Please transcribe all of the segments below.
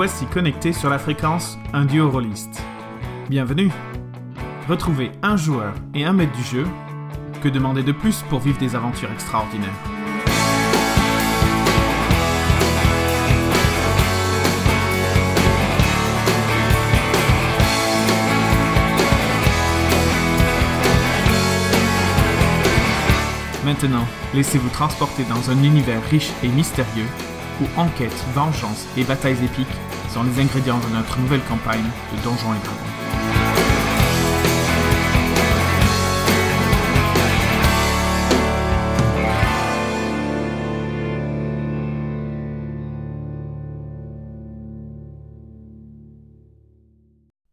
voici connectés sur la fréquence Un duo rôliste. Bienvenue Retrouvez un joueur et un maître du jeu. Que demander de plus pour vivre des aventures extraordinaires? Maintenant, laissez-vous transporter dans un univers riche et mystérieux où enquête, vengeance et batailles épiques sont les ingrédients de notre nouvelle campagne de Donjons et Dragons.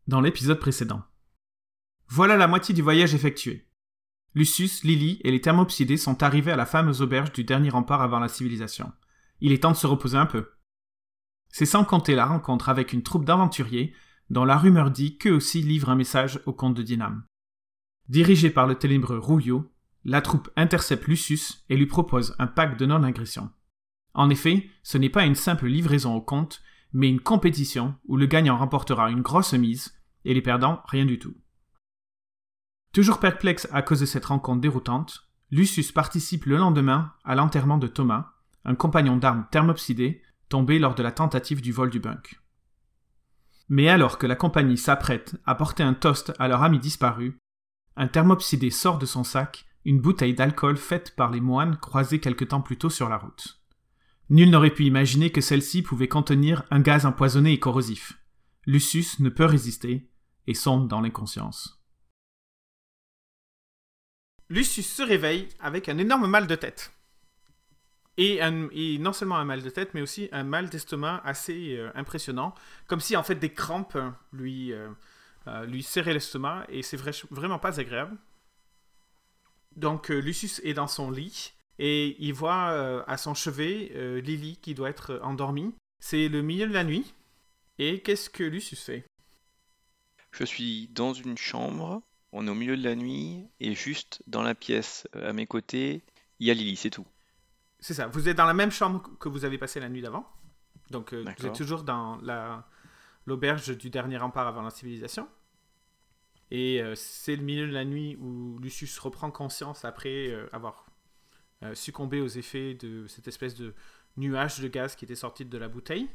Dans l'épisode précédent. Voilà la moitié du voyage effectué. Lucius, Lily et les thermopsidés sont arrivés à la fameuse auberge du dernier rempart avant la civilisation. Il est temps de se reposer un peu. C'est sans compter la rencontre avec une troupe d'aventuriers dont la rumeur dit qu'eux aussi livrent un message au comte de Dinam. Dirigé par le ténébreux Rouillot, la troupe intercepte Lucius et lui propose un pacte de non-agression. En effet, ce n'est pas une simple livraison au comte, mais une compétition où le gagnant remportera une grosse mise et les perdants rien du tout. Toujours perplexe à cause de cette rencontre déroutante, Lucius participe le lendemain à l'enterrement de Thomas, un compagnon d'armes thermopsidé tombé lors de la tentative du vol du bunk. Mais alors que la compagnie s'apprête à porter un toast à leur ami disparu, un thermopsidé sort de son sac une bouteille d'alcool faite par les moines croisés quelque temps plus tôt sur la route. Nul n'aurait pu imaginer que celle-ci pouvait contenir un gaz empoisonné et corrosif. Lucius ne peut résister et sombre dans l'inconscience. Lucius se réveille avec un énorme mal de tête. Et, non seulement un mal de tête, mais aussi un mal d'estomac assez euh, impressionnant, comme si en fait des crampes lui, euh, euh, lui serraient l'estomac, et c'est vraiment pas agréable. Donc Lucius est dans son lit, et il voit à son chevet Lily qui doit être endormie. C'est le milieu de la nuit, et qu'est-ce que Lucius fait? Je suis dans une chambre, on est au milieu de la nuit, et juste dans la pièce à mes côtés, il y a Lily, c'est tout. C'est ça. Vous êtes dans la même chambre que vous avez passé la nuit d'avant. Donc, euh, vous êtes toujours dans la l'auberge du dernier rempart avant la civilisation. Et euh, c'est le milieu de la nuit où Lucius reprend conscience après euh, avoir succombé aux effets de cette espèce de nuage de gaz qui était sorti de la bouteille.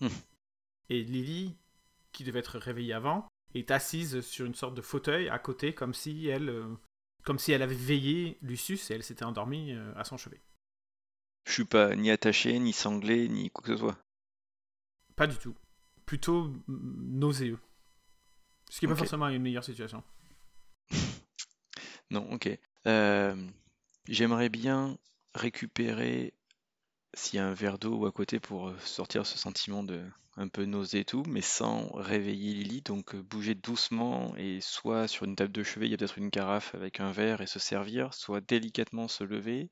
Hmm. Et Lily, qui devait être réveillée avant, est assise sur une sorte de fauteuil à côté, comme si elle, comme si elle avait veillé Lucius et elle s'était endormie à son chevet. Je suis pas ni attaché, ni sanglé, ni quoi que ce soit. Pas du tout. Plutôt nauséeux. Ce qui n'est pas forcément une meilleure situation. non, ok. Euh, j'aimerais bien récupérer s'il y a un verre d'eau à côté pour sortir ce sentiment de un peu nausée et tout, mais sans réveiller Lily, donc euh, bouger doucement et soit sur une table de chevet, il y a peut-être une carafe avec un verre et se servir, soit délicatement se lever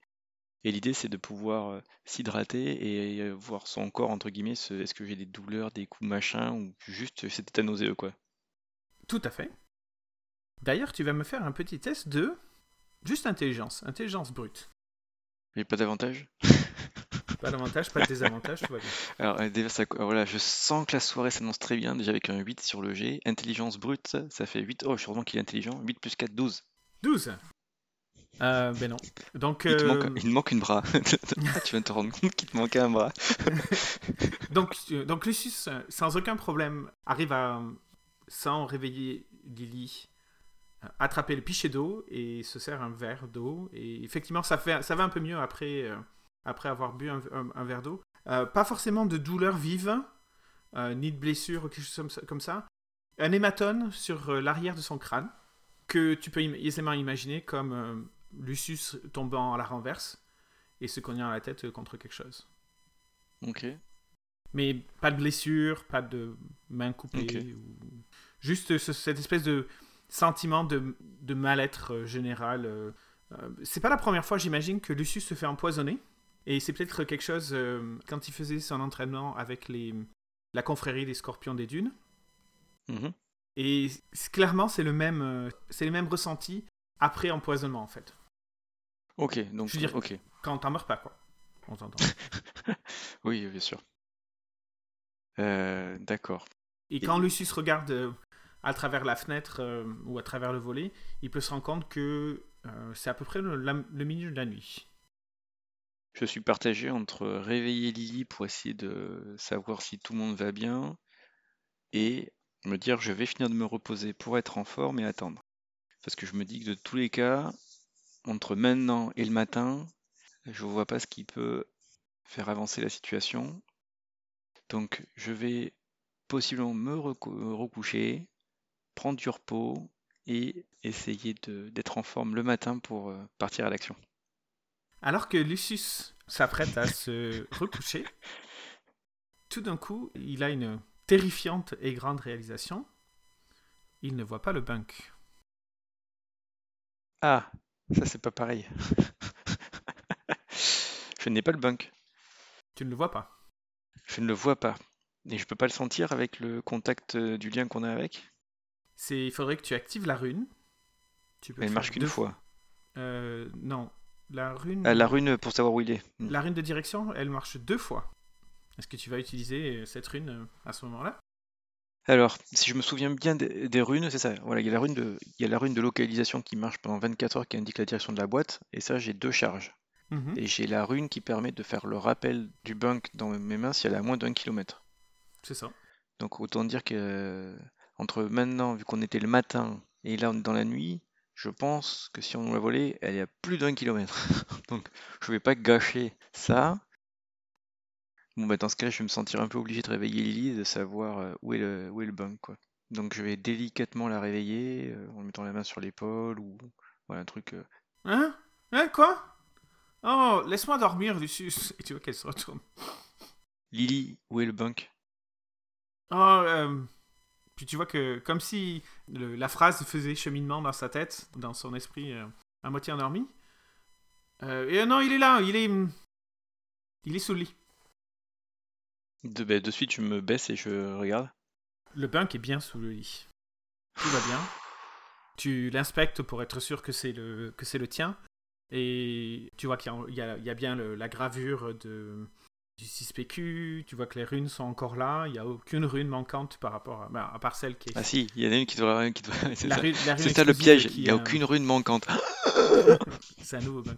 et l'idée, c'est de pouvoir euh, s'hydrater et euh, voir son corps, entre guillemets, est-ce que j'ai des douleurs, des coups machin, ou juste cet état nauséeux, quoi. Tout à fait. D'ailleurs, tu vas me faire un petit test de juste intelligence, intelligence brute. Mais pas d'avantage Pas d'avantage, pas de désavantage, tout va bien. Alors, euh, déjà, ça, voilà, je sens que la soirée s'annonce très bien, déjà avec un 8 sur le G. Intelligence brute, ça fait 8. Oh, je suis qu'il est intelligent. 8 plus 4, 12. 12 euh, ben non. Donc, il, te manque, euh, il manque une bras. tu vas te rendre compte qu'il te manquait un bras. donc, euh, donc Lucius, sans aucun problème, arrive à, sans réveiller Lily, attraper le pichet d'eau et se sert un verre d'eau. Et effectivement, ça, fait, ça va un peu mieux après, après avoir bu un, verre d'eau. pas forcément de douleur vive, ni de blessure ou quelque chose comme ça. Un hématome sur l'arrière de son crâne que tu peux aisément imaginer comme Lucius tombant à la renverse et se cognant la tête contre quelque chose. Ok. Mais pas de blessure, pas de main coupée. Juste cette espèce de sentiment de, mal-être euh, général. Euh, euh, c'est pas la première fois, j'imagine, que Lucius se fait empoisonner. Et c'est peut-être quelque chose quand il faisait son entraînement avec les, la confrérie des scorpions des dunes. Mhm. Et clairement, c'est le même, c'est les mêmes ressentis après empoisonnement, en fait. Ok, donc. Je veux dire, quand t'en meurs pas, quoi. On oui, bien sûr. Euh, D'accord. Et quand Lucius regarde euh, à travers la fenêtre euh, ou à travers le volet, il peut se rendre compte que c'est à peu près le, la- le milieu de la nuit. Je suis partagé entre réveiller Lily pour essayer de savoir si tout le monde va bien et me dire je vais finir de me reposer pour être en forme et attendre. Parce que je me dis que de tous les cas, entre maintenant et le matin, je vois pas ce qui peut faire avancer la situation. Donc je vais possiblement me recou- recoucher, prendre du repos et essayer d'être en forme le matin pour euh, partir à l'action. Alors que Lucius s'apprête à se recoucher, tout d'un coup, il a une terrifiante et grande réalisation. Il ne voit pas le bunk. Ah, ça c'est pas pareil. Je n'ai pas le bunk. Tu ne le vois pas. Je ne le vois pas. Et je peux pas le sentir avec le contact euh, du lien qu'on a avec. C'est, il faudrait que tu actives la rune. Tu peux Elle marche qu'une deux- fois. Euh, non, la rune. Ah, la rune pour savoir où il est. Hmm. La rune de direction, elle marche deux fois. Est-ce que tu vas utiliser euh, cette rune à ce moment-là? Alors, si je me souviens bien des, des runes, c'est ça. Voilà, il y a la rune de, il y a la rune de localisation qui marche pendant 24 heures qui indique la direction de la boîte. Et ça, j'ai deux charges. Mhm. Et j'ai la rune qui permet de faire le rappel du bunk dans mes mains si elle est à moins d'un kilomètre. C'est ça. Donc autant dire que euh, entre maintenant, vu qu'on était le matin, et là on est dans la nuit, je pense que si on l'a volée, elle est à plus d'un kilomètre. Donc je vais pas gâcher ça. Bon bah dans ce cas je vais me sentir un peu obligé de réveiller Lily et de savoir euh, où est le, où est le bunk quoi. Donc je vais délicatement la réveiller euh, en lui mettant la main sur l'épaule ou voilà un truc. euh. Hein? Hein, quoi? Oh, laisse-moi dormir, Lucius. Et tu vois qu'elle se retourne. Lily, où est le bunk Oh, euh, Puis tu vois que, comme si le- la phrase faisait cheminement dans sa tête, dans son esprit euh, à moitié endormi. Euh, et euh, non, il est là, il est. Il est sous le lit. De, bah, de suite je me baisse et je regarde. Le bunk est bien sous le lit. Tout va bien. Tu l'inspectes pour être sûr que c'est le, que le tien. Et tu vois qu'il y a, bien la gravure de, du 6PQ. Tu vois que les runes sont encore là. Il n'y a aucune rune manquante par rapport à, ben, à part celle qui est. Ah si, il y en a une qui doit... Qui c'est ça. ça le piège, il n'y a euh, aucune rune manquante. C'est un nouveau bug.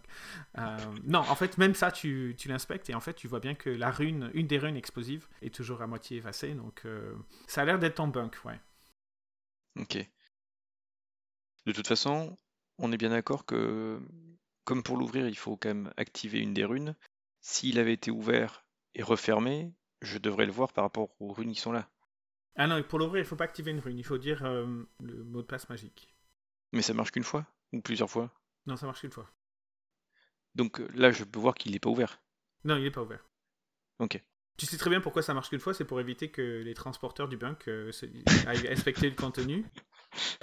Euh, non, en fait, même ça, tu, tu l'inspectes et en fait, tu vois bien que la rune, une des runes explosives, est toujours à moitié effacée. Donc, euh, ça a l'air d'être ton bunk, ouais. Ok. De toute façon, on est bien d'accord que, comme pour l'ouvrir, il faut quand même activer une des runes. S'il avait été ouvert et refermé, je devrais le voir par rapport aux runes qui sont là. Ah non, pour l'ouvrir, il faut pas activer une rune. Il faut dire euh, le mot de passe magique. Mais ça marche qu'une fois ou plusieurs fois? Non, ça marche une fois. Donc euh, là, je peux voir qu'il n'est pas ouvert. Non, il est pas ouvert. Ok. Tu sais très bien pourquoi ça marche qu'une fois, c'est pour éviter que les transporteurs du bunk euh, se- aillent inspecter le contenu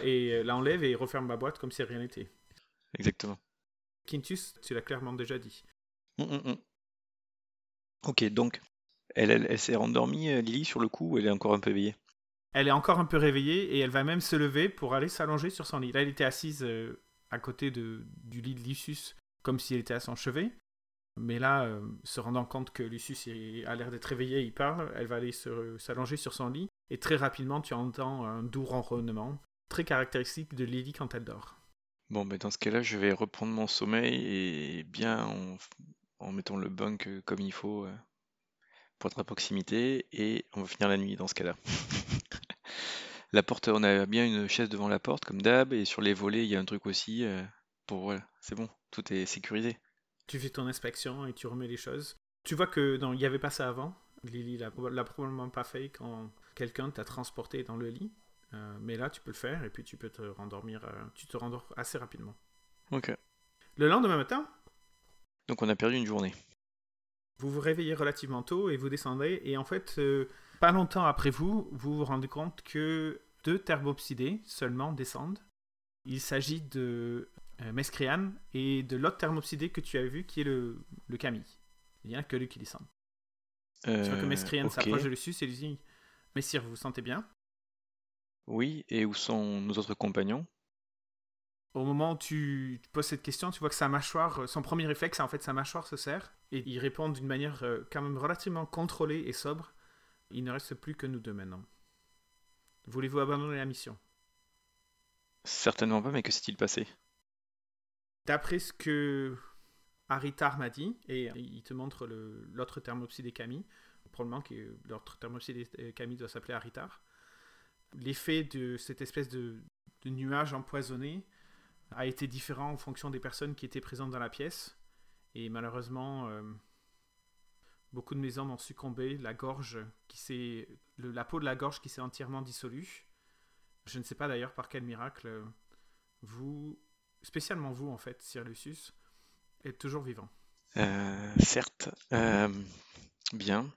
et euh, l'enlèvent et referment ma boîte comme si rien n'était. Exactement. Quintus, tu l'as clairement déjà dit. Hum, hum, hum. Ok, donc, elle, elle, elle s'est rendormie, euh, Lily, sur le coup, ou elle est encore un peu éveillée? Elle est encore un peu réveillée et elle va même se lever pour aller s'allonger sur son lit. Là, elle était assise euh, à côté de, du lit de Lucius, comme si elle était à son chevet. Mais là, euh, se rendant compte que Lucius a l'air d'être réveillé, il parle, elle va aller s'allonger sur son lit. Et très rapidement, tu entends un doux ronronnement, très caractéristique de Lily quand elle dort. Bon, ben dans ce cas-là, je vais reprendre mon sommeil et bien en, en mettant le bunk euh, comme il faut euh, pour être à proximité et on va finir la nuit dans ce cas-là. La porte, on a bien une chaise devant la porte comme d'hab et sur les volets, il y a un truc aussi euh, pour voilà, c'est bon, tout est sécurisé. Tu fais ton inspection et tu remets les choses. Tu vois que non, il n'y avait pas ça avant. Lily l'a l'a probablement pas fait quand quelqu'un t'a transporté dans le lit. Euh, mais là, tu peux le faire et puis tu peux te rendormir. euh, tu te rendors assez rapidement. Ok. Le lendemain matin, Donc on a perdu une journée. vous vous réveillez relativement tôt et vous descendez. Et en fait, euh, pas longtemps après vous, vous vous rendez compte que deux thermopsidés seulement descendent. Il s'agit de euh, Mescrian et de l'autre thermopsidé que tu as vu qui est le, le Camille. Il n'y a que lui qui descend. Tu vois que Euh, Mescrian s'approche de Lucius et lui dit Messire, vous vous sentez bien? Oui, et où sont nos autres compagnons? Au moment où tu tu poses cette question, tu vois que sa mâchoire, euh, son premier réflexe, en fait, sa mâchoire se serre et il répond d'une manière euh, quand même relativement contrôlée et sobre. Il ne reste plus que nous deux maintenant. Voulez-vous abandonner la mission? Certainement pas, mais que s'est-il passé? D'après ce que Haritar m'a dit, et il te montre l'autre thermopside Kami, probablement que l'autre thermopside Kami doit s'appeler Haritar, l'effet de cette espèce de, nuage empoisonné a été différent en fonction des personnes qui étaient présentes dans la pièce. Et malheureusement, euh, beaucoup de mes hommes ont succombé. La gorge qui s'est, la peau de la gorge qui s'est entièrement dissolue. Je ne sais pas d'ailleurs par quel miracle vous, spécialement vous en fait, Sir Lucius, êtes toujours vivant. Euh, certes. Euh, bien.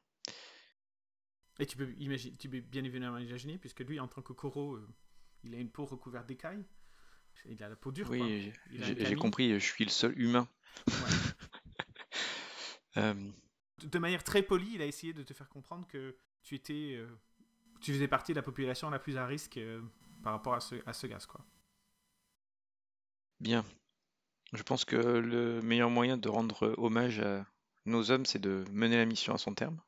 Et tu peux, imaginer, tu peux bien évidemment imaginer, puisque lui, en tant que euh, il a une peau recouverte d'écailles. Il a la peau dure. Oui, j'ai compris, je suis le seul humain. Euh, de manière très polie, il a essayé de te faire comprendre que tu étais, euh, tu faisais partie de la population la plus à risque par rapport à ce, à ce gaz, quoi. Bien. Je pense que le meilleur moyen de rendre hommage à nos hommes, c'est de mener la mission à son terme.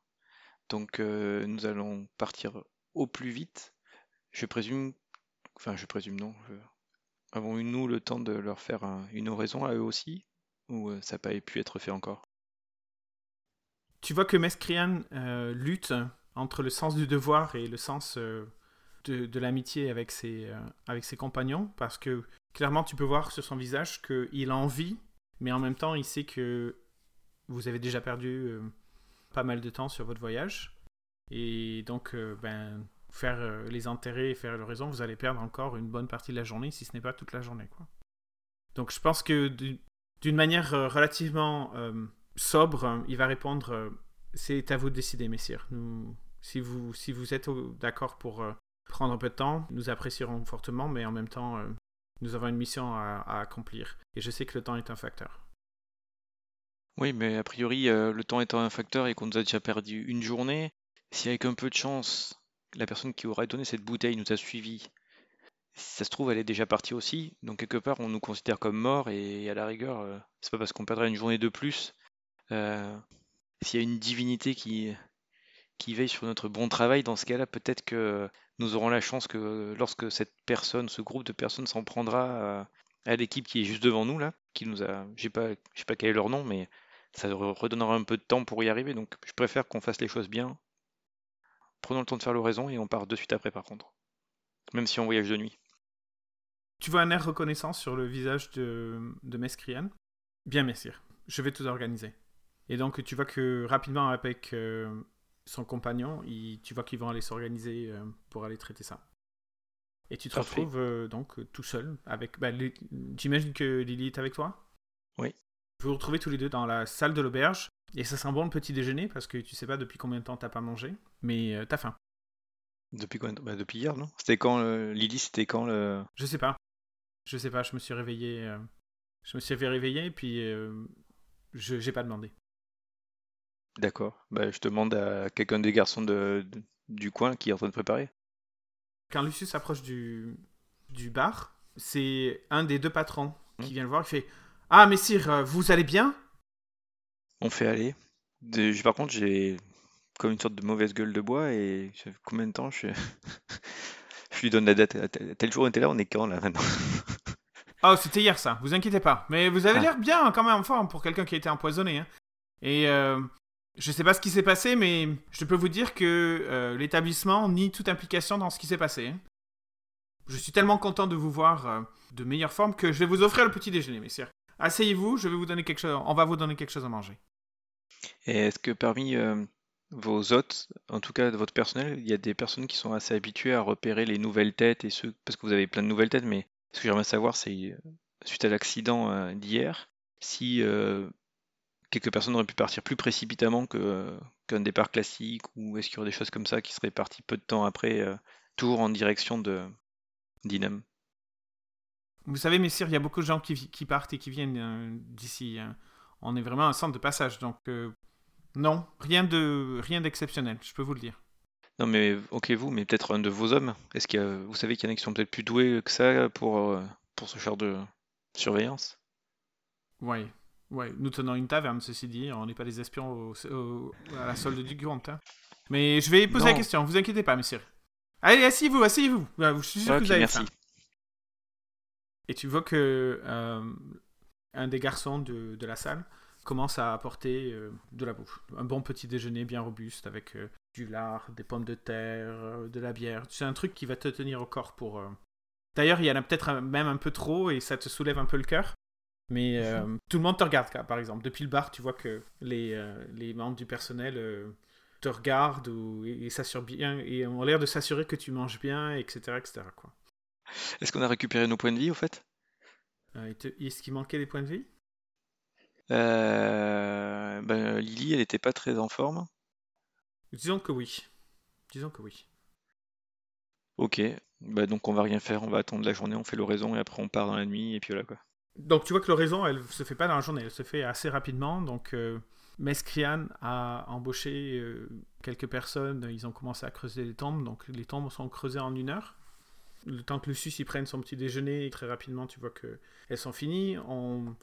Donc euh, nous allons partir au plus vite. Je présume, enfin je présume non. Avons-nous le temps de leur faire une oraison à eux aussi? Ou euh, ça n'a pas pu être fait encore? Tu vois que Mescrian euh, lutte entre le sens du devoir et le sens de, l'amitié avec ses, compagnons, parce que clairement tu peux voir sur son visage qu'il a envie, mais en même temps il sait que vous avez déjà perdu pas mal de temps sur votre voyage. Et donc, euh, ben, faire euh, les enterrer et faire le raison, vous allez perdre encore une bonne partie de la journée, si ce n'est pas toute la journée. Donc, je pense que d'une manière euh, relativement sobre, il va répondre C'est à vous de décider. Nous, si, vous, si vous êtes d'accord pour prendre un peu de temps, nous apprécierons fortement, mais en même temps, nous avons une mission à, accomplir. Et je sais que le temps est un facteur. Oui, mais a priori, euh, le temps étant un facteur et qu'on nous a déjà perdu une journée, si avec un peu de chance, la personne qui aurait donné cette bouteille nous a suivis, ça se trouve, elle est déjà partie aussi, donc quelque part, on nous considère comme morts et à la rigueur, euh, c'est pas parce qu'on perdrait une journée de plus. Euh, s'il y a une divinité qui, qui veille sur notre bon travail, dans ce cas-là, peut-être que nous aurons la chance que lorsque cette personne, ce groupe de personnes s'en prendra à, l'équipe qui est juste devant nous, là, qui nous a, pas, je sais pas quel est leur nom, mais ça redonnera un peu de temps pour y arriver. Donc je préfère qu'on fasse les choses bien. Prenons le temps de faire l'oraison et on part de suite après par contre. Même si on voyage de nuit. Tu vois un air reconnaissant sur le visage de, de Mescrian. Bien, messire, je vais tout organiser. Et donc tu vois que rapidement avec euh, son compagnon, tu vois qu'ils vont aller s'organiser euh, pour aller traiter ça. Et tu te retrouves euh, donc tout seul avec. Bah, J'imagine que Lily est avec toi? Oui. Vous vous retrouvez tous les deux dans la salle de l'auberge. Et ça sent bon le petit déjeuner parce que tu sais pas depuis combien de temps t'as pas mangé, mais euh, t'as faim. Depuis combien bah, Depuis hier, non? C'était quand euh, Lily C'était quand le Je sais pas. Je sais pas. Je me suis réveillé. Euh, je me suis fait réveiller et puis je j'ai pas demandé. D'accord. Bah, je demande à quelqu'un des garçons de, du coin qui est en train de préparer. Quand Lucius s'approche du, du bar, c'est un des deux patrons qui hmm. vient le voir. Il fait ah, messire, vous allez bien? On fait aller. par contre, j'ai comme une sorte de mauvaise gueule de bois et combien de temps je, je lui donne la date. Tel jour on était là, on est quand là maintenant? Oh, c'était hier ça, vous inquiétez pas. Mais vous avez ah. l'air bien quand même en forme pour quelqu'un qui a été empoisonné. Hein. Et euh, je sais pas ce qui s'est passé, mais je peux vous dire que euh, l'établissement nie toute implication dans ce qui s'est passé. Hein. Je suis tellement content de vous voir de meilleure forme que je vais vous offrir le petit déjeuner, messieurs. Asseyez-vous, je vais vous donner quelque chose. On va vous donner quelque chose à manger. Est-ce que parmi euh, vos hôtes, en tout cas de votre personnel, il y a des personnes qui sont assez habituées à repérer les nouvelles têtes et ceux parce que vous avez plein de nouvelles têtes, mais ce que j'aimerais savoir, c'est euh, suite à l'accident euh, d'hier, si quelques personnes auraient pu partir plus précipitamment qu'un départ classique, ou est-ce qu'il y aurait des choses comme ça qui seraient parties peu de temps après, toujours en direction de d'Inam? Vous savez, messire, il y a beaucoup de gens qui, partent et qui viennent euh, d'ici. Hein. On est vraiment un centre de passage, donc euh, non, rien de rien d'exceptionnel, je peux vous le dire. Non, mais ok, vous, mais peut-être un de vos hommes. Est-ce qu'il vous savez qu'il y en a qui sont peut-être plus doués que ça pour, euh, pour ce genre de surveillance? Oui, ouais. nous tenons une taverne, ceci dit, on n'est pas des espions à la solde du Grand. Hein. Mais je vais poser la question, vous inquiétez pas, monsieur. Allez, asseyez-vous, asseyez-vous. Voilà, Je suis sûr Ok, que vous avez merci. faim. Et tu vois que euh, un des garçons de, de la salle commence à apporter euh, de la bouffe. Un bon petit déjeuner bien robuste avec euh, du lard, des pommes de terre, de la bière. C'est un truc qui va te tenir au corps pour... D'ailleurs, il y en a peut-être même un peu trop et ça te soulève un peu le cœur. Mais euh, tout le monde te regarde, par exemple. Depuis le bar, tu vois que les, euh, les membres du personnel euh, te regardent ou, et, bien et ont l'air de s'assurer que tu manges bien, etc. etc. Quoi. Est-ce qu'on a récupéré nos points de vie au fait? Euh, Est-ce qu'il manquait des points de vie? Euh, ben, Lily, elle était pas très en forme. Disons que oui. Disons que oui. Ok, bah, donc on va rien faire, on va attendre la journée, on fait l'oraison et après on part dans la nuit et puis voilà quoi. Donc tu vois que l'oraison, elle se fait pas dans la journée, elle se fait assez rapidement. Donc euh, Mescrian a embauché euh, quelques personnes, ils ont commencé à creuser les tombes, donc les tombes sont creusées en une heure. Le temps que Lucius y prenne son petit déjeuner, très rapidement tu vois que elles sont finies. On...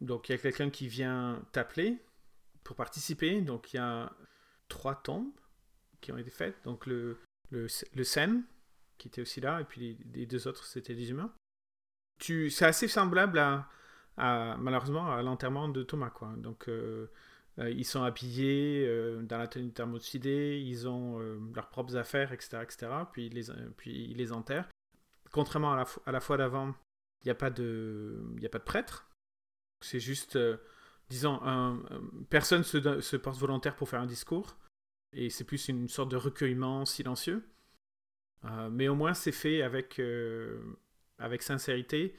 Donc il y a quelqu'un qui vient t'appeler pour participer. Donc il y a trois tombes qui ont été faites. Donc le, le, qui était aussi là, et puis les, deux autres c'était des humains c'est assez semblable à, malheureusement à l'enterrement de Thomas quoi. Donc euh, euh, ils sont habillés euh, dans la tenue thermoxydée, ils ont leurs propres affaires, etc., etc. Puis les, puis ils les enterrent. Contrairement à la, à fois d'avant, il n'y a pas de, prêtre. C'est juste, euh, disons, personne se, porte volontaire pour faire un discours, et c'est plus une sorte de recueillement silencieux. Euh, mais au moins c'est fait avec euh, avec sincérité.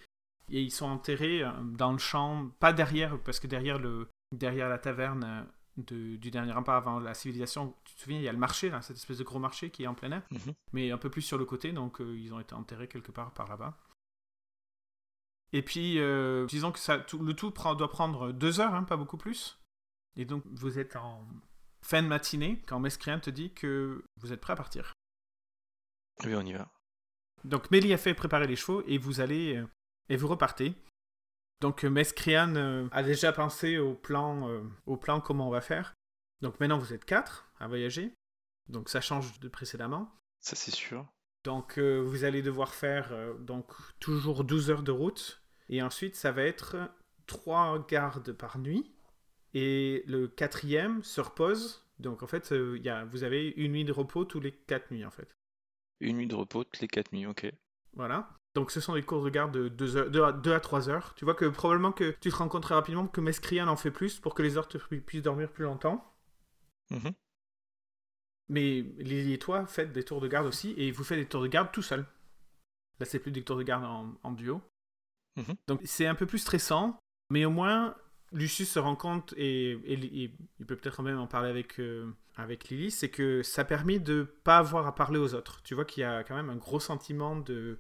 Et ils sont enterrés dans le champ, pas derrière, parce que derrière, la taverne de- du dernier rempart avant la civilisation, tu te souviens, il y a le marché, là, cette espèce de gros marché qui est en plein air, Mhm. mais un peu plus sur le côté, donc euh, ils ont été enterrés quelque part par là-bas. Et puis, euh, disons que ça, tout- le tout prend- doit prendre deux heures, hein, pas beaucoup plus. Et donc, vous êtes en fin de matinée quand Mescrien te dit que vous êtes prêt à partir. Oui, on y va. Donc Mélie a fait préparer les chevaux et vous allez euh, et vous repartez. Donc euh, Mescrian euh, a déjà pensé au plan, euh, au plan comment on va faire. Donc maintenant vous êtes quatre à voyager. Donc ça change de précédemment. Ça c'est sûr. Donc euh, vous allez devoir faire donc toujours 12 heures de route et ensuite ça va être trois gardes par nuit et le quatrième se repose. Donc en fait y a, vous avez une nuit de repos tous les quatre nuits en fait. Une nuit de repos toutes les 4 nuits, ok. Voilà. Donc ce sont des courses de garde de 2 heures, deux à, deux à 3 heures. Tu vois que probablement que tu te rends compte très rapidement que Mescrian en fait plus pour que les pu- puissent dormir plus longtemps. Mhm. Mais Lily et toi faites des tours de garde aussi et vous faites des tours de garde tout seul. Là c'est plus des tours de garde en, en duo. Mhm. Donc c'est un peu plus stressant, mais au moins Lucius se rend compte et, et- et il peut peut-être même en parler avec, euh, avec Lily, c'est que ça permet de pas avoir à parler aux autres. Tu vois qu'il y a quand même un gros sentiment de,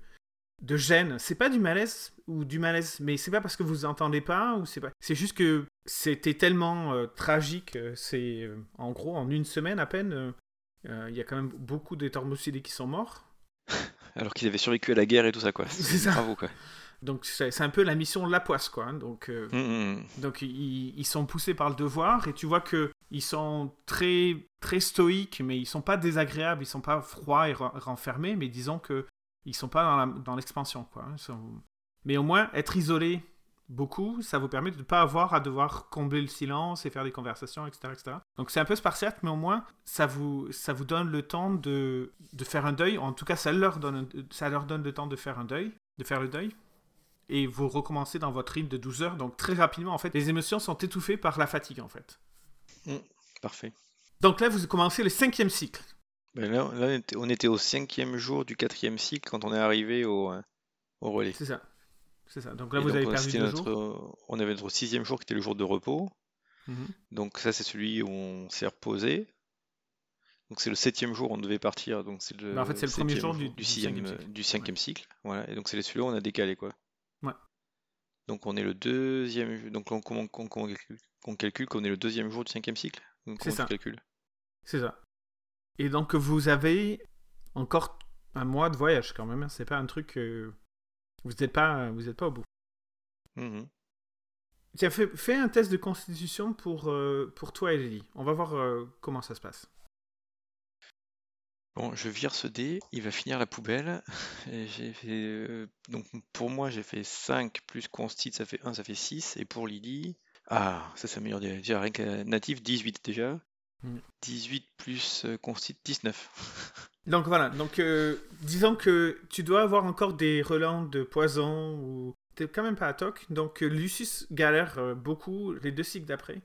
de gêne. C'est pas du malaise ou du malaise, mais c'est pas parce que vous entendez pas ou c'est pas. C'est juste que c'était tellement euh, tragique. euh, C'est euh, en gros en une semaine à peine. euh, Il y a quand même beaucoup d'étormocédés qui sont morts. Alors qu'ils avaient survécu à la guerre et tout ça quoi. C'est ça. Bravo quoi. Donc c'est un peu la mission de la poisse, quoi. hein. Donc, euh, Mhm. donc ils, ils sont poussés par le devoir et tu vois que ils sont très très stoïques, mais ils sont pas désagréables, ils sont pas froids et ren- renfermés, mais disons que ils sont pas dans l'expansion, quoi. hein. Ils sont- Mais au moins être isolé beaucoup, ça vous permet de ne pas avoir à devoir combler le silence et faire des conversations, etc., etc. Donc c'est un peu spartiate, mais au moins ça vous ça vous donne le temps de, de faire un deuil. En tout cas, ça leur donne ça leur donne le temps de faire un deuil, de faire le deuil et vous recommencez dans votre rythme de 12 heures. Donc très rapidement, en fait, les émotions sont étouffées par la fatigue, en fait. Parfait. Donc là, vous commencez le cinquième cycle. Ben là, là, on était- au cinquième jour du quatrième cycle quand on est arrivé au, euh, au relais. C'est ça. C'est ça. Donc là, Et vous donc, avez perdu deux notre, jours. on avait notre sixième jour qui était le jour de repos. Mhm. Donc ça c'est celui où on s'est reposé. Donc c'est le septième jour, on devait partir. Donc c'est le, Bah, en fait, c'est le premier jour du- du sixième, cinquième cycle. du cinquième cycle. Voilà. Et donc c'est celui-là où on a décalé quoi. Ouais. Donc on est le deuxième. Donc on, on, calcule, on calcule qu'on est le deuxième jour du cinquième cycle? Donc, C'est ça. C'est ça. Et donc vous avez encore un mois de voyage quand même. hein. C'est pas un truc. euh, Vous n'êtes pas, vous êtes pas au bout. Mhm. Tiens, fais, fais un test de constitution pour, euh, pour toi et Lily. On va voir euh, comment ça se passe. Bon, je vire ce dé, il va finir la poubelle. Et j'ai fait, euh, donc pour moi, j'ai fait 5 plus constit, ça fait 1, ça fait 6. Et pour Lily, ah, ça s'améliore déjà. Déjà, rien que natif, 18 déjà. Mm. 18 plus euh, constit, 19. Donc voilà, donc euh, disons que tu dois avoir encore des relents de poison ou t'es quand même pas à toc. Donc euh, Lucius galère beaucoup les deux cycles d'après.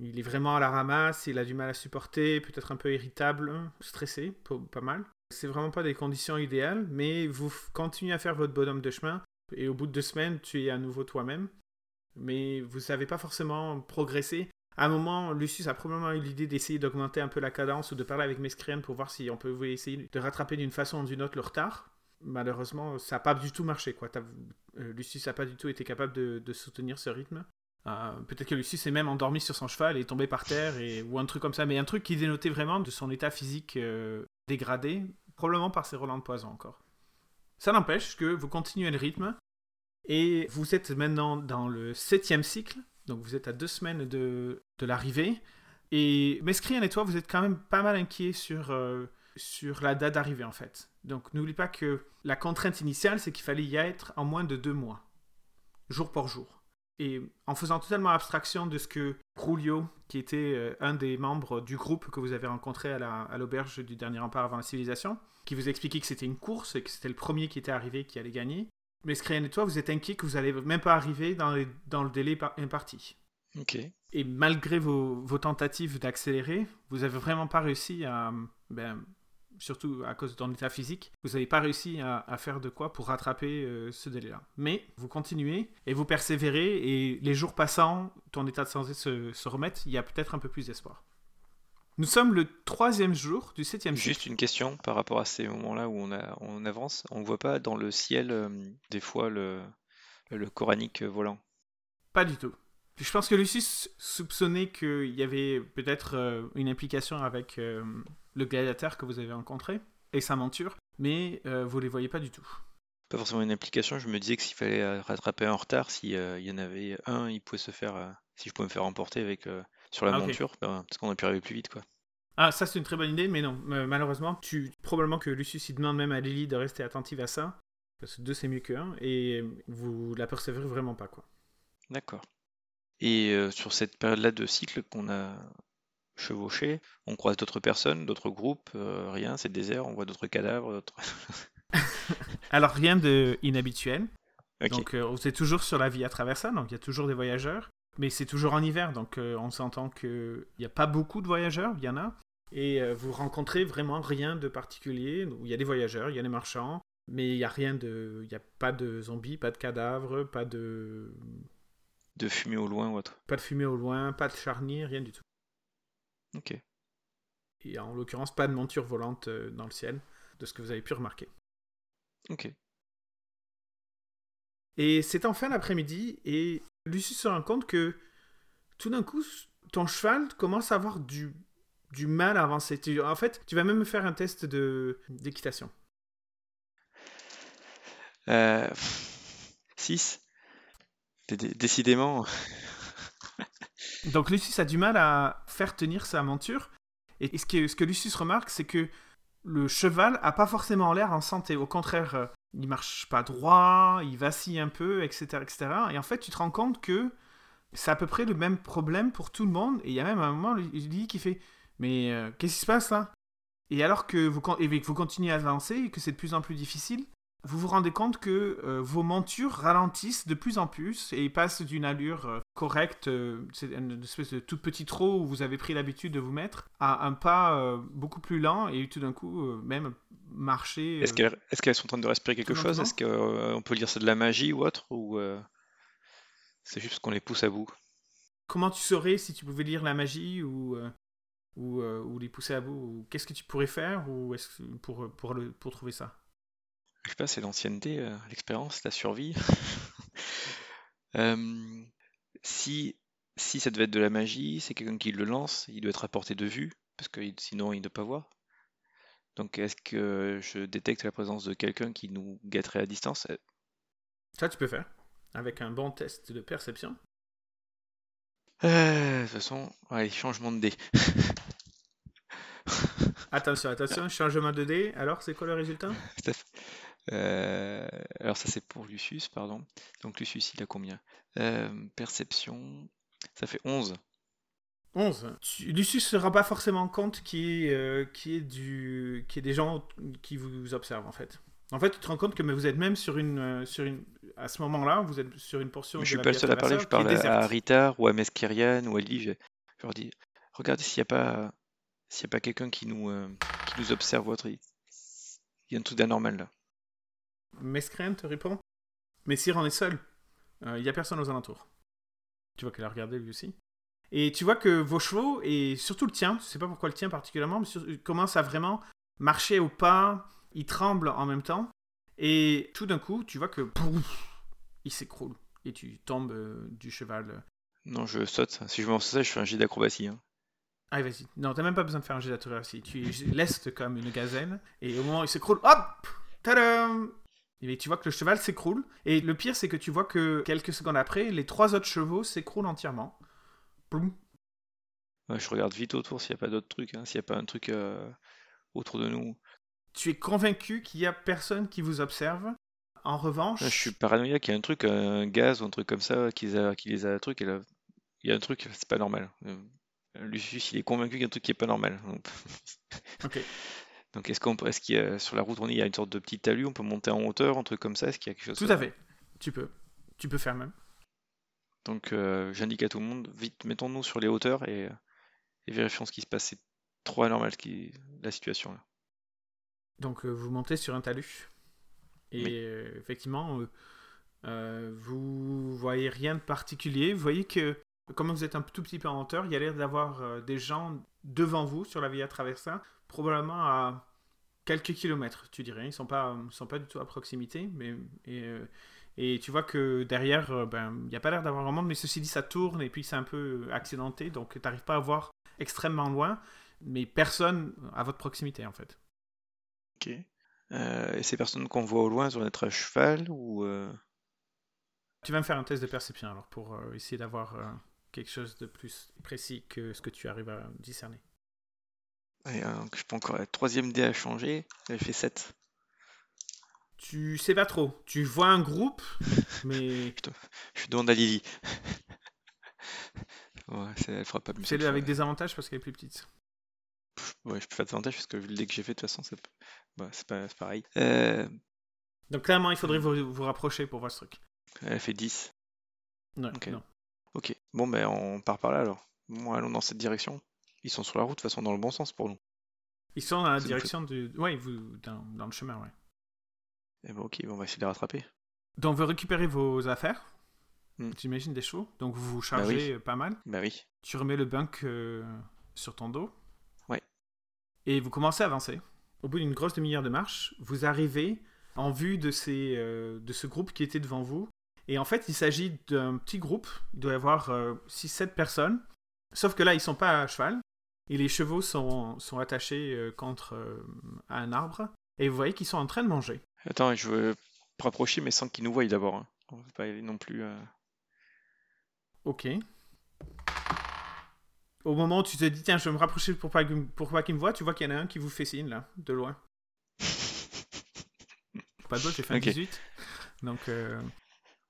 Il est vraiment à la ramasse, il a du mal à supporter, peut-être un peu irritable, stressé, pas, mal. C'est vraiment pas des conditions idéales, mais vous continuez à faire votre bonhomme de chemin et au bout de deux semaines, tu es à nouveau toi-même. Mais vous savez pas forcément progresser. À un moment, Lucius a probablement eu l'idée d'essayer d'augmenter un peu la cadence ou de parler avec Mescrien pour voir si on peut essayer de rattraper d'une façon ou d'une autre le retard. Malheureusement, ça n'a pas du tout marché. Quoi. Euh, Lucius n'a pas du tout été capable de, soutenir ce rythme. Euh, Peut-être que Lucius est même endormi sur son cheval et est tombé par terre et, ou un truc comme ça. Mais un truc qui dénotait vraiment de son état physique euh, dégradé, probablement par ses relents de poison encore. Ça n'empêche que vous continuez le rythme et vous êtes maintenant dans le septième cycle. Donc vous êtes à deux semaines de, l'arrivée. Et Mescrien et toi, vous êtes quand même pas mal inquiets sur, euh, sur la date d'arrivée en fait. Donc n'oublie pas que la contrainte initiale, c'est qu'il fallait y être en moins de deux mois, jour pour jour. Et en faisant totalement abstraction de ce que Rulio, qui était euh, un des membres du groupe que vous avez rencontré à l'auberge du dernier rempart avant la civilisation, qui vous expliquait que c'était une course et que c'était le premier qui était arrivé qui allait gagner. Mais Screen et toi, vous êtes inquiets que vous allez même pas arriver dans, les- dans le délai par- imparti. Ok. Et malgré vos, vos tentatives d'accélérer, vous n'avez vraiment pas réussi à, ben, surtout à cause de ton état physique, vous n'avez pas réussi à, à faire de quoi pour rattraper euh, ce délai-là. Mais vous continuez et vous persévérez et les jours passant, ton état de santé se, se remet, il y a peut-être un peu plus d'espoir. Nous sommes le troisième jour du septième cycle. Juste une question par rapport à ces moments-là où on, a, on avance. On voit pas dans le ciel euh, des fois le, le coranique volant. Pas du tout. Je pense que Lucius soupçonnait qu'il y avait peut-être euh, une implication avec euh, le gladiateur que vous avez rencontré et sa monture, mais euh, vous les voyez pas du tout. Pas forcément une implication, je me disais que s'il fallait euh, rattraper un retard, s'il y en avait un, il pouvait se faire, euh, si je pouvais me faire emporter avec, euh, sur la Ah, monture, ben, parce qu'on aurait pu arriver plus vite, quoi. Ah, ça c'est une très bonne idée, mais non, malheureusement, tu probablement que Lucius il demande même à Lily de rester attentive à ça, parce que deux c'est mieux que un, et vous la persévérez vraiment pas quoi. D'accord. Et euh, sur cette période-là de cycle qu'on a chevauché, on croise d'autres personnes, d'autres groupes, euh, rien, c'est désert, on voit d'autres cadavres. d'autres- Alors rien de inhabituel, donc euh, vous êtes toujours sur la vie à travers ça, donc il y a toujours des voyageurs, mais c'est toujours en hiver, donc euh, on s'entend qu'il n'y a pas beaucoup de voyageurs, il y en a, et euh, vous rencontrez vraiment rien de particulier. Il y a des voyageurs, il y a des marchands, mais il n'y a rien de, il n'y a pas de zombies, pas de cadavres, pas de, De fumée au loin ou autre. pas de fumée au loin, pas de charniers, rien du tout. Ok. Et en l'occurrence, pas de monture volante euh, dans le ciel, de ce que vous avez pu remarquer. Ok. Et c'est en fin d'après-midi, et Lucius se rend compte que tout d'un coup, ton cheval commence à avoir du, du mal à avancer. Tu- en fait, tu vas même faire un test de d'équitation. Euh, 6. Décidément. Donc Lucius a du mal à faire tenir sa monture. Et ce que, ce que Lucius remarque, c'est que le cheval a pas forcément l'air en santé. Au contraire, euh, il marche pas droit, il vacille un peu, etc., etc. Et en fait, tu te rends compte que c'est à peu près le même problème pour tout le monde. Et il y a même un moment, Lily qui fait Mais euh, qu'est-ce qui se passe là? Et alors que vous, continuez à avancer et que c'est de plus en plus difficile, vous vous rendez compte que euh, vos montures ralentissent de plus en plus et passent d'une allure euh, correcte, euh, c'est une espèce de tout petit trot où vous avez pris l'habitude de vous mettre, à un pas beaucoup plus lent et tout d'un coup même marcher. Est-ce qu'elles sont en train de respirer quelque chose? Est-ce qu'on peut dire c'est de la magie ou autre Ou c'est juste qu'on les pousse à bout? Comment tu saurais si tu pouvais lire la magie ou, ou, ou les pousser à bout? Ou Qu'est-ce que tu pourrais faire ou pour, pour, le, pour trouver ça? Je sais pas, c'est l'ancienneté, euh, l'expérience, la survie. Euh, si, si ça devait être de la magie, c'est quelqu'un qui le lance, il doit être à portée de vue, parce que sinon il ne doit pas voir. Donc est-ce que je détecte la présence de quelqu'un qui nous guetterait à distance? Euh, Ça, tu peux faire avec un bon test de perception. euh, De toute façon, allez, changement de dé. Attention, attention, changement de dé. Alors, c'est quoi le résultat? Euh, alors ça c'est pour Lucius, pardon. Donc Lucius il a combien? Euh, Perception, ça fait 11. 11. Tu- Lucius se rend pas forcément compte qu'il y, ait, euh, qu'il y ait du... qu'il y ait des gens qui vous observent en fait. En fait, tu te rends compte que mais vous êtes même sur une, euh, sur une, à ce moment-là, vous êtes sur une portion. Mais je suis pas le seul à parler, je qui est parle à. Ritar ou à Meskirian ou à Lily. Je, je leur dis, regardez s'il n'y a pas, s'il y a pas quelqu'un qui nous, qui nous observe ou autre. Il y a un truc d'anormal là. Mescrène te répond Mais Sire en est seul. Euh, Il y a personne aux alentours. Tu vois qu'elle a regardé lui aussi. Et tu vois que vos chevaux, et surtout le tien, je sais pas pourquoi le tien particulièrement, mais sur- commence à vraiment marcher au pas, il tremble en même temps. Et tout d'un coup, tu vois que pouf, il s'écroule. Et tu tombes euh, du cheval. Non, je saute. Si je me lance ça, je fais un jet d'acrobatie. hein. Allez, vas-y. Non, t'as même pas besoin de faire un jet d'acrobatie. Tu es leste comme une gazelle. Et au moment où il s'écroule, hop Tadam Et tu vois que le cheval s'écroule. Et le pire, c'est que tu vois que quelques secondes après, les trois autres chevaux s'écroulent entièrement. Ploum. Ouais, je regarde vite autour s'il n'y a pas d'autres trucs, hein, s'il n'y a pas un truc euh, autour de nous. Tu es convaincu qu'il y a personne qui vous observe. En revanche, je suis paranoïaque, il y a un truc, un gaz ou un truc comme ça qui les a, qui les a truc, et là, il y a un truc, c'est pas normal. Euh, Lucius, il est convaincu qu'il y a un truc qui est pas normal. Ok. donc est-ce qu'on est-ce qu'il y a, sur la route on est, il y a une sorte de petit talus, on peut monter en hauteur, un truc comme ça, est-ce qu'il y a quelque chose Tout à fait. Tu peux. Tu peux faire même. Donc euh, j'indique à tout le monde, vite, mettons-nous sur les hauteurs et, et vérifions ce qui se passe. C'est trop anormal qui, la situation là. Donc euh, vous montez sur un talus. Et Oui. euh, effectivement, vous voyez rien de particulier. Vous voyez que, comme vous êtes un tout petit peu en hauteur, il y a l'air d'avoir euh, des gens devant vous sur la Via Traversa, probablement à quelques kilomètres, tu dirais. Ils sont pas, ils sont pas du tout à proximité, mais et, euh, et tu vois que derrière, euh, ben, il n'y a pas l'air d'avoir grand monde, mais ceci dit, ça tourne et puis c'est un peu accidenté, donc tu n'arrives pas à voir extrêmement loin, mais personne à votre proximité en fait. Ok. Euh, et ces personnes qu'on voit au loin, elles vont être à cheval ou euh, Tu vas me faire un test de perception alors pour euh, essayer d'avoir euh, quelque chose de plus précis que ce que tu arrives à discerner. hein, je peux encore la troisième dé à changer. Elle fait 7. Tu sais pas trop. Tu vois un groupe, mais Je demande à Lily. ouais, c'est- elle fera pas mieux. fois. avec des avantages parce qu'elle est plus petite. Ouais, je peux faire davantage parce que dé que j'ai fait, de toute façon, c'est bah, c'est pas c'est pareil. Euh, Donc clairement, il faudrait vous, vous rapprocher pour voir ce truc. elle fait 10. Non, Ok. non. Ok, bon, ben on part par là alors. Bon, allons dans cette direction. Ils sont sur la route, de toute façon, dans le bon sens pour nous. Ils sont dans la direction du... Ouais, vous, dans, dans le chemin, ouais. Eh ben, ok, on va essayer de les rattraper. Donc vous récupérez vos affaires, Hmm. j'imagine des chevaux, donc vous vous chargez euh, pas mal. Bah oui. Tu remets le bunk euh, sur ton dos. Ouais. Et vous commencez à avancer. Au bout d'une grosse demi-heure de marche, vous arrivez en vue de, ces, euh, de ce groupe qui était devant vous. Et en fait, il s'agit d'un petit groupe. Il doit y avoir 6-7 personnes. Sauf que là, ils sont pas à cheval. Et les chevaux sont, sont attachés euh, contre euh, à un arbre. Et vous voyez qu'ils sont en train de manger. Attends, je veux me rapprocher, mais sans qu'ils nous voient d'abord. hein. On va pas aller non plus. euh, Ok. Au moment où tu te dis, tiens, je vais me rapprocher pour pas, pour pas qu'ils me voient, tu vois qu'il y en a un qui vous fait signe, là, de loin. Pas de bol, j'ai fait un Ok. 18. Donc, euh,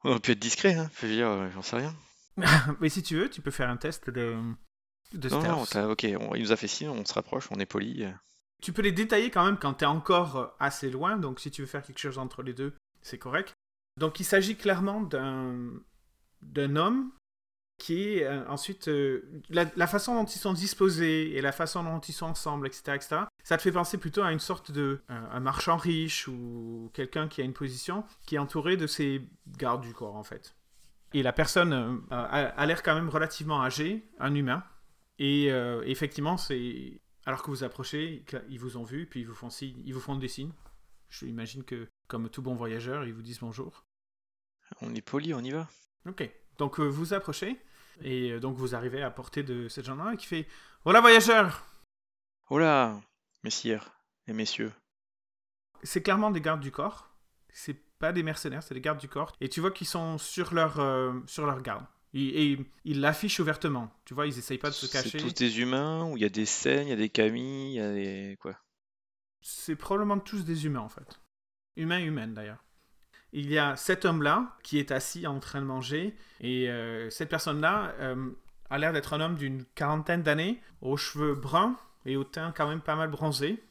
On aurait pu être discret, hein. Dire, euh, j'en sais rien. mais si tu veux, tu peux faire un test de, de Non, non, ok, on- il nous a fait signe, on se rapproche, on est poli. euh. Tu peux les détailler quand même quand t'es encore euh, assez loin, donc si tu veux faire quelque chose entre les deux, c'est correct. Donc il s'agit clairement d'un d'un homme qui est euh, ensuite euh, la, la façon dont ils sont disposés et la façon dont ils sont ensemble, etc., etc. Ça te fait penser plutôt à une sorte de euh, un marchand riche ou quelqu'un qui a une position qui est entouré de ses gardes du corps en fait. Et la personne a, a l'air quand même relativement âgée, un humain. Et effectivement, c'est alors que vous approchez, ils vous ont vu, puis ils vous font signe, ils vous font des signes. Je imagine que, comme tout bon voyageur, ils vous disent bonjour. On est poli, on y va. Ok. Donc vous approchez, et euh, donc vous arrivez à portée de cette gendarme qui fait Voilà, voyageurs Oh là, messieurs et messieurs. C'est clairement des gardes du corps. C'est pas des mercenaires, c'est des gardes du corps. Et tu vois qu'ils sont sur leur, euh, sur leur garde. Et, et ils l'affichent ouvertement. Tu vois, ils essayent pas de se C'est cacher. tous des humains, où il y a des scènes, il y a des Camille, il y a des... quoi C'est probablement tous des humains en fait. Humains humaines d'ailleurs. Il y a cet homme-là qui est assis en train de manger et euh, cette personne-là euh, a l'air d'être un homme d'une quarantaine d'années, aux cheveux bruns et au teint quand même pas mal bronzé,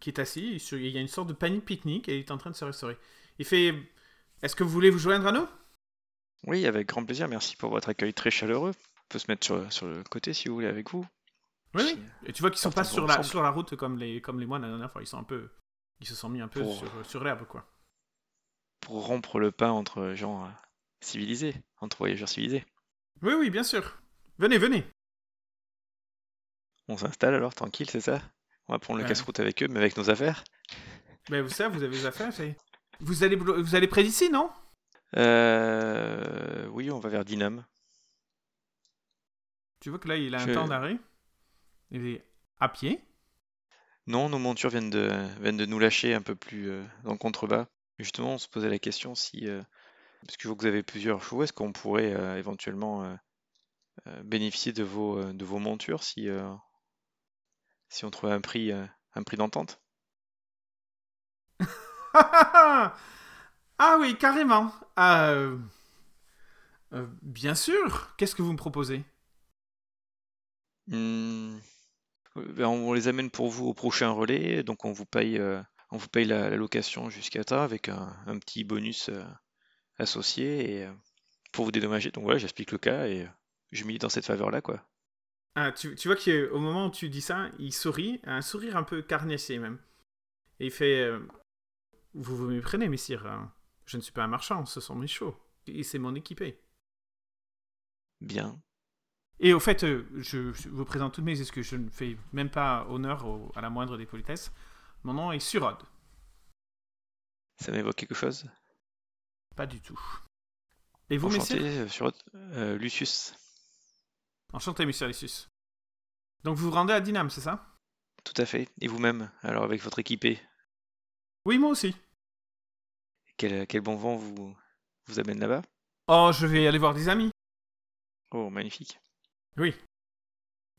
qui est assis. sur- Il y a une sorte de panier de pique-nique et il est en train de se restaurer. Il fait Est-ce que vous voulez vous joindre à nous? Oui, avec grand plaisir, merci pour votre accueil très chaleureux. On peut se mettre sur, sur le côté si vous voulez avec vous. Oui, oui. Et tu vois qu'ils sont pas sur la, ensemble. sur la route comme les, comme les moines la dernière fois. Ils sont un peu. Ils se sont mis un peu Pour- sur, sur l'herbe, quoi. Pour rompre le pas entre gens euh, civilisés, entre voyageurs civilisés. Oui, oui, bien sûr. Venez, venez. On s'installe alors, tranquille, c'est ça? On va prendre le Ouais. casse-route avec eux, mais avec nos affaires? Ben, vous savez, vous avez des affaires. Vous allez, vous allez près d'ici, non? Euh... Oui, on va vers Dinam. Tu vois que là, il a un temps d'arrêt. Il est à pied. Non, nos montures viennent de, viennent de nous lâcher un peu plus euh, dans le contrebas. Justement, on se posait la question si, euh, parce que je vois que vous avez plusieurs chevaux, est-ce qu'on pourrait euh, éventuellement euh, bénéficier de vos, de vos montures si, si on trouvait un prix, un prix d'entente? ah oui, carrément. Bien sûr. Qu'est-ce que vous me proposez? Hmm, ben, on les amène pour vous au prochain relais, donc on vous paye, on vous paye la, la location jusqu'à temps avec un, un petit bonus euh, associé et euh, pour vous dédommager. Donc voilà, j'explique le cas et euh, je milite dans cette faveur-là, quoi. Ah, tu, tu vois qu'au moment où tu dis ça, il sourit, un sourire un peu carnassier même. Et il fait euh, Vous vous méprenez, messire. hein. Je ne suis pas un marchand, ce sont mes chevaux. Et c'est mon équipé. Bien. Et au fait, je, je vous présente toutes mes excuses. Je ne fais même pas honneur au- à la moindre des politesses. Mon nom est Surod. Ça m'évoque quelque chose? Pas du tout. Et vous, Enchanté, messieurs? euh, euh, Lucius. Enchanté, monsieur Lucius. Donc vous vous rendez à Dinam, c'est ça? Tout à fait. Et vous-même, alors avec votre équipé, Oui, moi aussi. quel, quel bon vent vous, vous amène là-bas? Oh, je vais aller voir des amis. Oh, magnifique. Oui.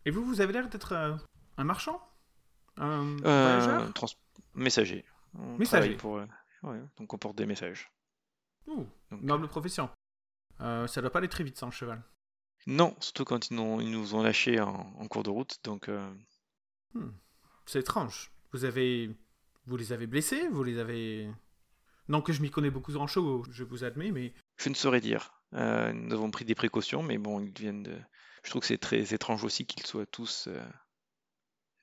Et vous, vous avez l'air d'être euh, un marchand? Un Euh, voyageur trans- Messager. On Messager. pour, euh, ouais, donc on porte des messages. Ouh, Donc, noble profession. Euh, ça doit pas aller très vite sans le cheval. Non, surtout quand ils, nous- ils nous ont lâchés en, en cours de route. Donc, euh, Hmm. C'est étrange. Vous avez... Vous les avez blessés Vous les avez... Non que je m'y connais beaucoup en chevaux, je vous admets, mais... je ne saurais dire. Euh, nous avons pris des précautions, mais bon, ils viennent de. Je trouve que c'est très étrange aussi qu'ils soient tous euh,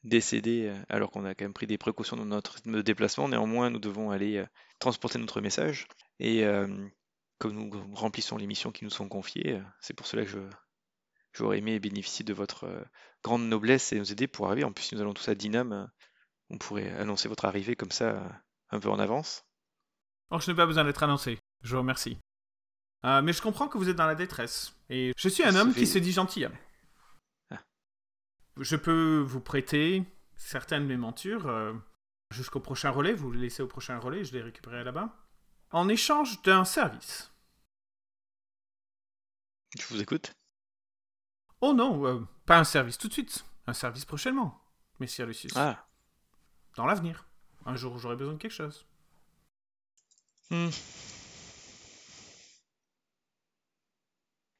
décédés, euh, alors qu'on a quand même pris des précautions dans notre déplacement. Néanmoins, nous devons aller euh, transporter notre message. Et euh, comme nous remplissons les missions qui nous sont confiées, c'est pour cela que je, j'aurais aimé bénéficier de votre grande noblesse et nous aider pour arriver. En plus, nous allons tous à Dinam. on pourrait annoncer votre arrivée comme ça, un peu en avance. Oh, je n'ai pas besoin d'être annoncé. Je vous remercie. Euh, mais je comprends que vous êtes dans la détresse. Et je suis un Ça homme fait- qui se dit gentilhomme. Je peux vous prêter certaines de mes montures euh, jusqu'au prochain relais. Vous les laissez au prochain relais, je les récupérerai là-bas. En échange d'un service. Je vous écoute. Oh non, euh, pas un service tout de suite. Un service prochainement, messire Lucius. Ah, Dans l'avenir. Un jour où j'aurai besoin de quelque chose. Hmm.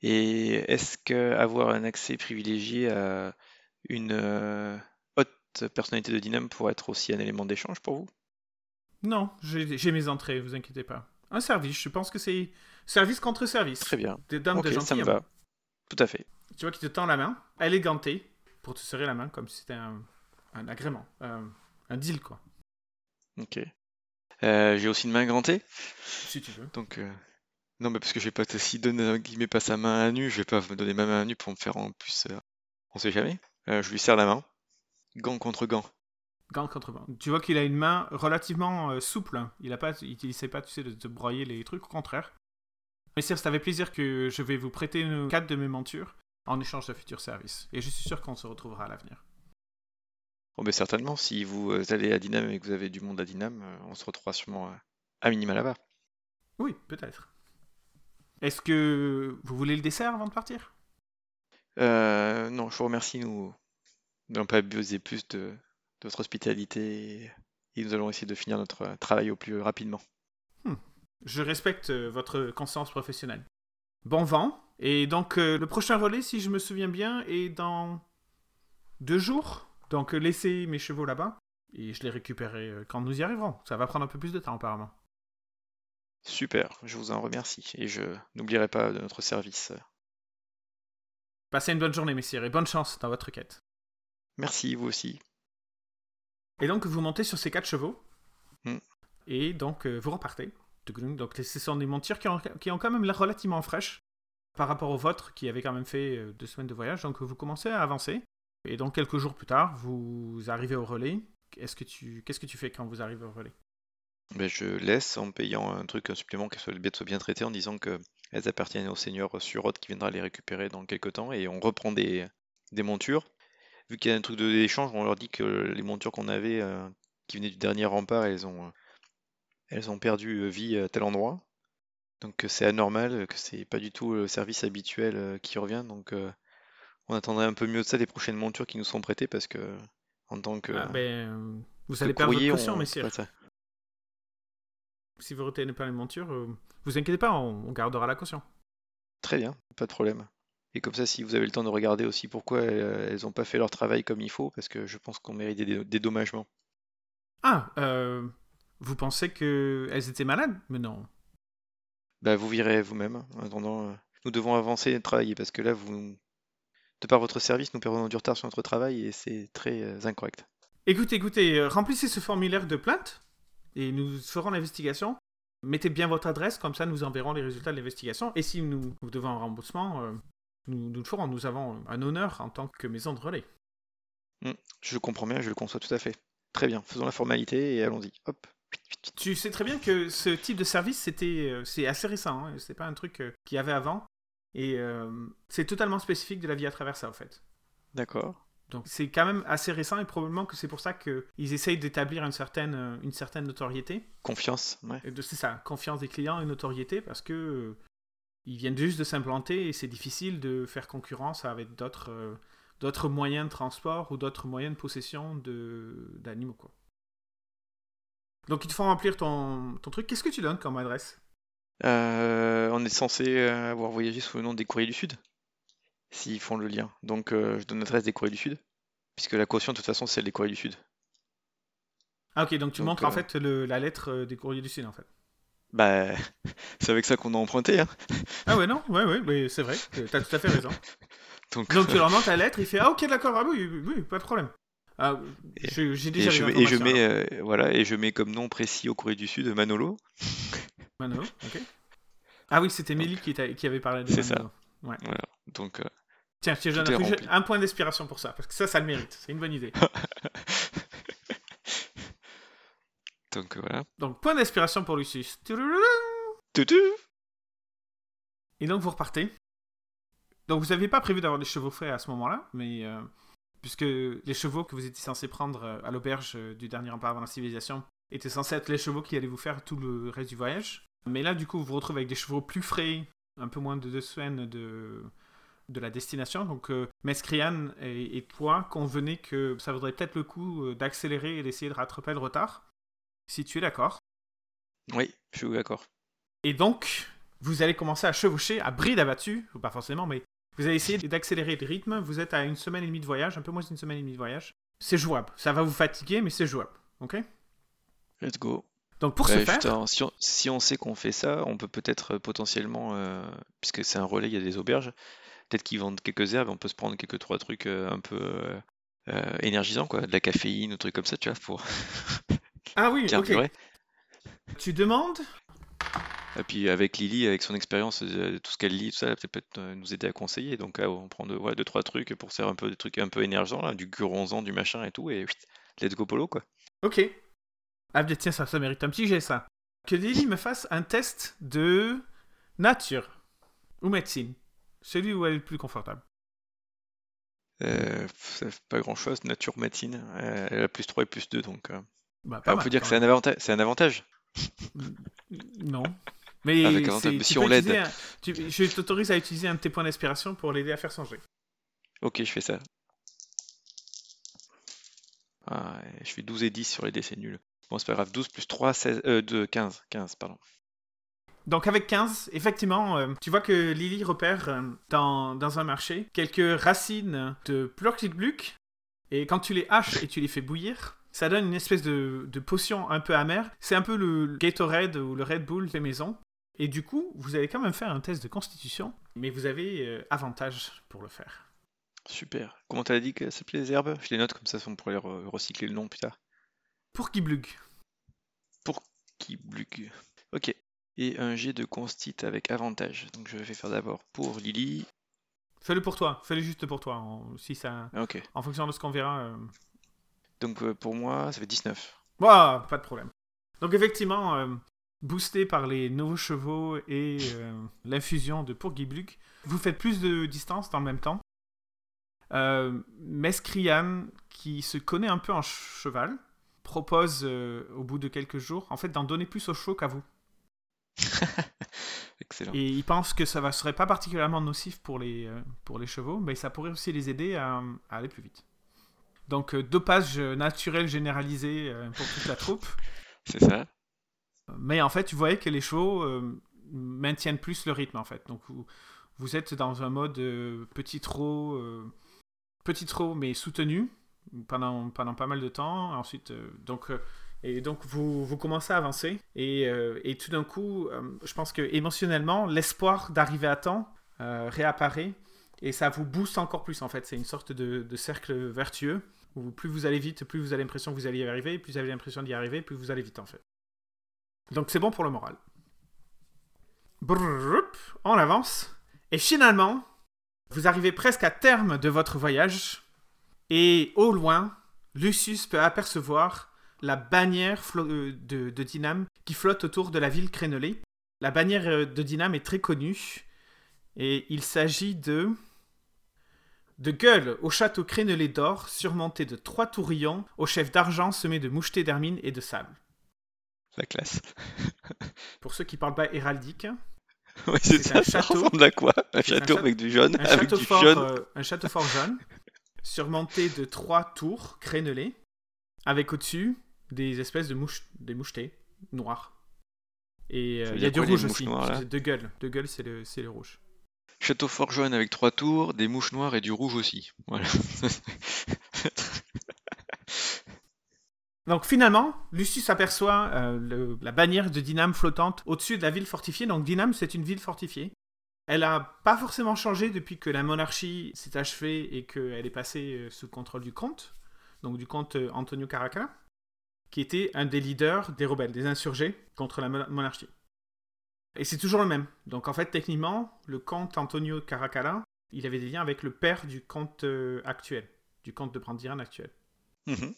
Et est-ce que avoir un accès privilégié à une euh, haute personnalité de Dynam pourrait être aussi un élément d'échange pour vous? Non, j'ai mes entrées, vous inquiétez pas. Un service, je pense que c'est service contre service. Très bien. Des dames Ok, de ça me gentilhomme. va. Tout à fait. Tu vois qu'il te tend la main, elle est gantée, pour te serrer la main comme si c'était un, un agrément, un, un deal quoi, Ok. Euh, j'ai aussi une main gantée. si tu veux. Donc, euh, non, mais parce que je vais pas te, si donne qui met pas sa main à nu, je vais pas me donner ma main à nu pour me faire en plus. euh, on sait jamais. Euh, je lui serre la main. Gant contre gant. Gant contre gant. Tu vois qu'il a une main relativement euh, souple, il a pas, il essaie pas, tu sais, de broyer les trucs, au contraire. Mais c'est avec plaisir que je vais vous prêter une, quatre de mes montures en échange de futurs services. Et je suis sûr qu'on se retrouvera à l'avenir. Bon, ben certainement, si vous euh, allez à Dinam et que vous avez du monde à Dinam, on se retrouvera sûrement euh, à minima là-bas. Oui, peut-être. Est-ce que vous voulez le dessert avant de partir? Euh, non, je vous remercie, nous n'allons pas abuser plus de, de votre hospitalité et, nous allons essayer de finir notre travail au plus rapidement. Je respecte euh, votre conscience professionnelle. Bon vent. Et donc, euh, le prochain relais, si je me souviens bien, est dans deux jours. Donc, euh, laissez mes chevaux là-bas. Et je les récupérerai quand nous y arriverons. Ça va prendre un peu plus de temps, apparemment. Super, je vous en remercie et je n'oublierai pas de notre service. Passez une bonne journée, messieurs, et bonne chance dans votre quête. Merci, vous aussi. Et donc, vous montez sur ces quatre chevaux. Hmm. Et donc, euh, vous repartez. Donc, ce sont des montures qui ont, qui ont quand même l'air relativement fraîches par rapport aux vôtres qui avaient quand même fait euh, deux semaines de voyage. Donc, vous commencez à avancer. Et donc, quelques jours plus tard, vous arrivez au relais. Est-ce que tu, qu'est-ce que tu fais quand vous arrivez au relais? Ben, je laisse en payant un truc, un supplément, que les bêtes soient bien traitées, en disant que elles appartiennent au seigneur Surot qui viendra les récupérer dans quelques temps, et on reprend des, des montures. Vu qu'il y a un truc de- d'échange, on leur dit que les montures qu'on avait, euh, qui venaient du dernier rempart, elles ont, euh, elles ont perdu euh, vie à tel endroit. Donc c'est anormal, que c'est pas du tout le service habituel qui revient. Donc euh, on attendrait un peu mieux de ça des prochaines montures qui nous sont prêtées, parce que en tant que, Ah, ben, Vous allez perdre votre courrier, caution, on- messieurs. Si vous retenez pas les montures, euh, vous inquiétez pas, on, on gardera la caution. Très bien, pas de problème. Et comme ça, si vous avez le temps de regarder aussi pourquoi euh, elles n'ont pas fait leur travail comme il faut, parce que je pense qu'on mérite des dé- dédommagements. Ah, euh, vous pensez que elles étaient malades? Mais non. Bah, vous verrez vous-même. En attendant, nous devons avancer et travailler, parce que là, vous, de par votre service, nous perdons du retard sur notre travail et c'est très incorrect. Écoutez, écoutez, remplissez ce formulaire de plainte et nous ferons l'investigation. Mettez bien votre adresse, comme ça nous enverrons les résultats de l'investigation. Et si nous, nous devons un remboursement, euh, nous, nous le ferons. Nous avons un honneur en tant que maison de relais. Je le comprends bien, je le conçois tout à fait. Très bien, faisons la formalité et allons-y. Hop. Tu sais très bien que ce type de service, c'était, euh, c'est assez récent. Hein, c'est pas un truc euh, qu'il y avait avant. Et c'est totalement spécifique de la vie à travers ça, en fait. D'accord. Donc c'est quand même assez récent et probablement que c'est pour ça qu'ils essayent d'établir une certaine, euh, une certaine notoriété. Confiance, ouais. C'est ça, confiance des clients et notoriété parce que euh, ils viennent juste de s'implanter et c'est difficile de faire concurrence avec d'autres euh, d'autres moyens de transport ou d'autres moyens de possession de d'animaux quoi. Donc ils te font remplir ton, ton truc. Qu'est-ce que tu donnes comme adresse? Euh, on est censé avoir voyagé sous le nom des courriers du Sud, s'ils font le lien. Donc euh, je donne l'adresse des courriers du Sud, puisque la caution de toute façon c'est celle des courriers du Sud. Ah ok, donc tu Donc, montres en euh, fait le- la lettre euh, des courriers du Sud en fait. Bah, c'est avec ça qu'on a emprunté, hein. Ah ouais non, ouais ouais, mais c'est vrai, t'as tout à fait raison. Donc, Donc tu leur montres la lettre, il fait ah ok d'accord, ah oui, oui, pas de problème. Ah, Et- je- j'ai et déjà je, les et je mets euh, voilà et je mets comme nom précis au courrier du Sud Manolo. Manolo, ok. Ah oui, c'était Mélie qui, avait parlé de C'est ça. Manolo. Voilà. Donc euh, Tiens, je donne un, un point d'inspiration pour ça, parce que ça, ça le mérite. C'est une bonne idée. donc voilà. Donc, point d'inspiration pour Lucius. Et donc, vous repartez. Donc, vous n'aviez pas prévu d'avoir des chevaux frais à ce moment-là, mais euh, puisque les chevaux que vous étiez censé prendre euh, à l'auberge euh, du dernier rempart avant la civilisation étaient censés être les chevaux qui allaient vous faire tout le reste du voyage. Mais là, du coup, vous vous retrouvez avec des chevaux plus frais, un peu moins de deux semaines de, de la destination. Donc, euh, Mescrian et, et toi convenez que ça vaudrait peut-être le coup euh, d'accélérer et d'essayer de rattraper le retard, si tu es d'accord. Oui, je suis d'accord. Et donc, vous allez commencer à chevaucher à bride abattue, ou pas forcément, mais vous allez essayer d'accélérer le rythme. Vous êtes à une semaine et demie de voyage, un peu moins d'une semaine et demie de voyage. C'est jouable. Ça va vous fatiguer, mais c'est jouable. Ok? Let's go. Donc pour Bah, ce faire, si, on, si on sait qu'on fait ça, on peut peut-être euh, potentiellement, euh, puisque c'est un relais, il y a des auberges, peut-être qu'ils vendent quelques herbes, on peut se prendre quelques trois trucs euh, un peu euh, euh, énergisants, quoi, de la caféine, ou trucs comme ça, tu vois, pour ah oui, ok. Tu demandes? Et puis avec Lily, avec son expérience, euh, tout ce qu'elle lit, tout ça, elle peut peut-être euh, nous aider à conseiller. Donc là, on prend deux, ouais, deux, trois trucs pour faire un peu des trucs un peu énergisants, là, du guronzan, du machin et tout, et whitt, let's go polo, quoi. Ok. Ah tiens, ça, ça mérite un petit jet, ça. Que Lily me fasse un test de nature ou médecine. Celui où elle est le plus confortable. Euh, ça fait pas grand chose, nature matine, euh, elle a plus 3 et plus 2, donc euh, Bah, ah, pas on mal, peut dire que c'est un avantage. C'est un avantage. Non. Mais Avec tu si on l'aide. un- tu- je t'autorise à utiliser un de tes points d'inspiration pour l'aider à faire son jet. Ok, je fais ça. Ah, je fais 12 et 10 sur les dés, c'est nul. Bon, c'est pas grave. 12 plus 3, 16, euh, 2, 15. 15, pardon. Donc avec 15, effectivement, euh, tu vois que Lily repère euh, dans, dans un marché quelques racines de Plurklikbluk, et quand tu les haches et tu les fais bouillir, ça donne une espèce de, de potion un peu amère. C'est un peu le Gatorade ou le Red Bull des maisons. Et du coup, vous allez quand même faire un test de constitution, mais vous avez euh, avantage pour le faire. Super. Comment t'as dit que ça s'appelait les herbes? Je les note comme ça, on pourrait re- recycler le nom plus tard. Pour Giblug. Qui blug. Ok. Et un jet de constit avec avantage. Donc je vais faire d'abord pour Lily. Fais-le pour toi, fais-le juste pour toi. en- si ça, en fonction de ce qu'on verra. euh, Donc euh, pour moi, ça fait 19. Ouah, pas de problème. Donc effectivement, euh, boosté par les nouveaux chevaux et l'infusion de Pourgibluk, vous faites plus de distance dans le même temps. Mescrian, qui se connaît un peu en cheval, propose au bout de quelques jours, en fait, d'en donner plus aux chevaux qu'à vous. Excellent. Et il pense que ça ne serait pas particulièrement nocif pour les, euh, pour les chevaux, mais ça pourrait aussi les aider à, à aller plus vite. Donc, euh, dopage naturel généralisé euh, pour toute la troupe. C'est ça. Mais en fait, tu voyais que les chevaux euh, maintiennent plus le rythme, en fait. Donc, vous, vous êtes dans un mode euh, petit trot, euh, petit trot, mais soutenu pendant, pendant pas mal de temps. Ensuite, donc, et donc vous, commencez à avancer. Et, euh, tout d'un coup, euh, je pense que émotionnellement, l'espoir d'arriver à temps euh, réapparaît. Et ça vous booste encore plus, en fait. C'est une sorte de, cercle vertueux. Où plus vous allez vite, plus vous avez l'impression que vous allez y arriver. Plus vous avez l'impression d'y arriver, plus vous allez vite, en fait. Donc c'est bon pour le moral. Brrrrup, on avance. Et finalement, vous arrivez presque à terme de votre voyage. Et au loin, Lucius peut apercevoir la bannière euh, de, de Dinam qui flotte autour de la ville crénelée. La bannière euh, de Dinam est très connue. Et il s'agit de... De gueule au château crénelé d'or, surmonté de trois tourillons, au chef d'argent semé de mouchetés d'hermine et de sable. La classe. Pour ceux qui parlent pas héraldique, c'est ça. un Ça château. ressemble à quoi? Un château avec du jaune, un avec château, du fort, jaune. euh, un château fort jaune, surmonté de trois tours crénelées, avec au-dessus des espèces de mouches, des mouchetés noirs. Et euh, il y a du rouge aussi. noires, de gueule. De gueule, c'est le, c'est le rouge. Château fort jaune avec trois tours, des mouches noires et du rouge aussi. Voilà. Donc finalement, Lucius aperçoit euh, le- la bannière de Dinam flottante au-dessus de la ville fortifiée. Donc Dinam, c'est une ville fortifiée. Elle a pas forcément changé depuis que la monarchie s'est achevée et qu'elle est passée euh, sous le contrôle du comte, donc du comte Antonio Caraca, qui était un des leaders des rebelles, des insurgés contre la mo- monarchie. Et c'est toujours le même. Donc en fait, techniquement, le comte Antonio Caracalla, il avait des liens avec le père du comte euh, actuel, du comte de Brandiran actuel. Mhm.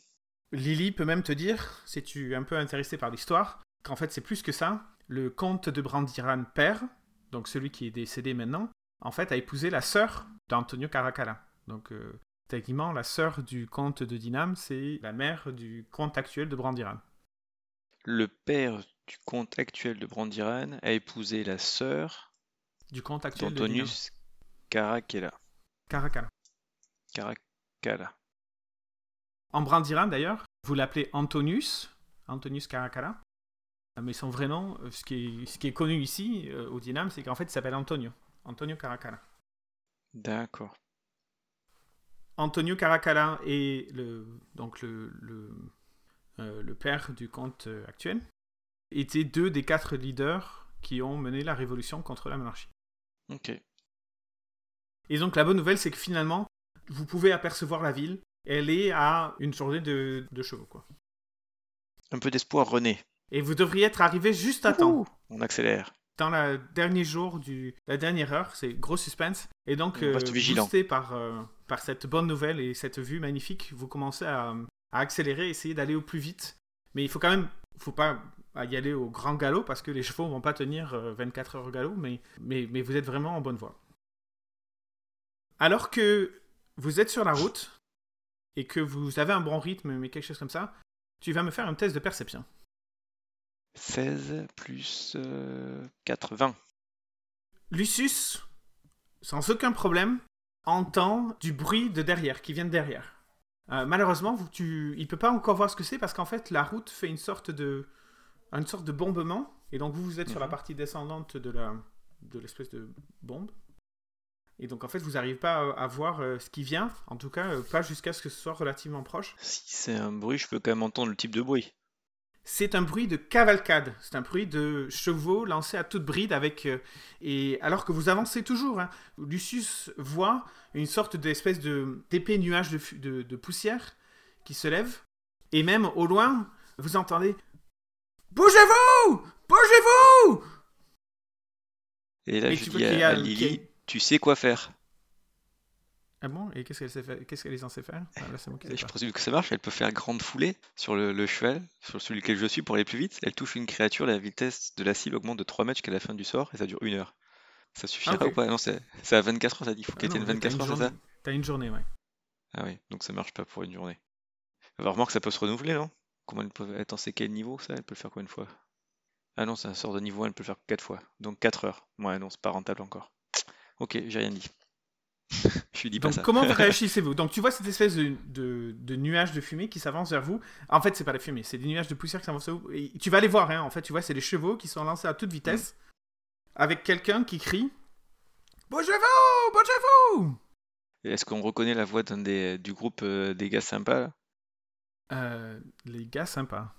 Lily peut même te dire, si tu es un peu intéressé par l'histoire, qu'en fait c'est plus que ça. Le comte de Brandiran père, donc celui qui est décédé maintenant, en fait a épousé la sœur d'Antonio Caracalla. Donc euh, techniquement, la sœur du comte de Dinam, c'est la mère du comte actuel de Brandiran. Le père du comte actuel de Brandiran a épousé la sœur Du comte actuel d'Antonius Caracalla. Caracalla. Caracalla. En Brandiran d'ailleurs, vous l'appelez Antonius, Antonius Caracalla. Mais son vrai nom, euh, ce qui est, ce qui est connu ici, euh, au Dinam, c'est qu'en fait il s'appelle Antonio. Antonio Caracalla. D'accord. Antonio Caracalla est le, donc le, le, euh, le père du comte euh, actuel, étaient deux des quatre leaders qui ont mené la révolution contre la monarchie. Ok. Et donc la bonne nouvelle, c'est que finalement, vous pouvez apercevoir la ville. Elle est à une journée de, de chevaux, quoi. Un peu d'espoir, René. Et vous devriez être arrivé juste à temps. On accélère. Dans le dernier jour du la dernière heure, c'est gros suspense. Et donc, vigilant. boosté par, euh, par cette bonne nouvelle et cette vue magnifique, vous commencez à, à accélérer, essayer d'aller au plus vite. Mais il faut quand même, faut pas y aller au grand galop parce que les chevaux vont pas tenir euh, 24 heures au galop, mais, mais, mais vous êtes vraiment en bonne voie. Alors que vous êtes sur la route et que vous avez un bon rythme, mais quelque chose comme ça, tu vas me faire un test de perception. 16 plus euh, 4, 20. Lucius, sans aucun problème, entend du bruit de derrière, qui vient de derrière. Euh, malheureusement, vous, tu, il peut pas encore voir ce que c'est parce qu'en fait, la route fait une sorte de, une sorte de bombement, et donc vous, vous êtes sur la Mhm. partie descendante de la, de l'espèce de bombe. Et donc en fait, vous n'arrivez pas à, à voir euh, ce qui vient, en tout cas, euh, pas jusqu'à ce que ce soit relativement proche. Si c'est un bruit, je peux quand même entendre le type de bruit. C'est un bruit de cavalcade, c'est un bruit de chevaux lancés à toute bride avec euh, et alors que vous avancez toujours, hein, Lucius voit une sorte d'espèce de d'épais nuage de, fu- de, de poussière qui se lève et même au loin vous entendez bougez-vous, bougez-vous. Et là, Et je tu dis à, Lily, a- tu sais quoi faire. Ah bon? Et qu'est-ce qu'elle sait faire? Qu'est-ce qu'elle est censée faire? Ah, là, Je présume que ça marche, elle peut faire grande foulée sur le, le cheval, sur celui lequel je suis pour aller plus vite. Elle touche une créature, la vitesse de la cible augmente de 3 mètres jusqu'à la fin du sort et ça dure une heure. Ça suffira Ah, ou pas Non, c'est à 24 heures, ça dit. Il faut Ah qu'elle tienne ouais, t'as 24 une heures, c'est ça? Journée. T'as une journée, ouais. Ah oui, donc ça marche pas pour une journée. Alors, remarque, ça peut se renouveler, non? Comment elle peut être c'est quel niveau ça? Elle peut le faire combien de fois? Ah non, c'est un sort de niveau 1, elle peut le faire 4 fois. Donc 4 heures. Ouais, non, c'est pas rentable encore. Ok, j'ai rien dit. Je dis pas Donc ça. comment réagissez-vous? Donc tu vois cette espèce de, de, de nuage de fumée qui s'avance vers vous. En fait, c'est pas la fumée, c'est des nuages de poussière qui s'avancent vers vous. Et tu vas les voir, hein. en fait, tu vois, c'est les chevaux qui sont lancés à toute vitesse avec quelqu'un qui crie Bougez-vous Bougez-vous Est-ce qu'on reconnaît la voix d'un des, du groupe euh, des gars sympas là? Euh, Les gars sympas.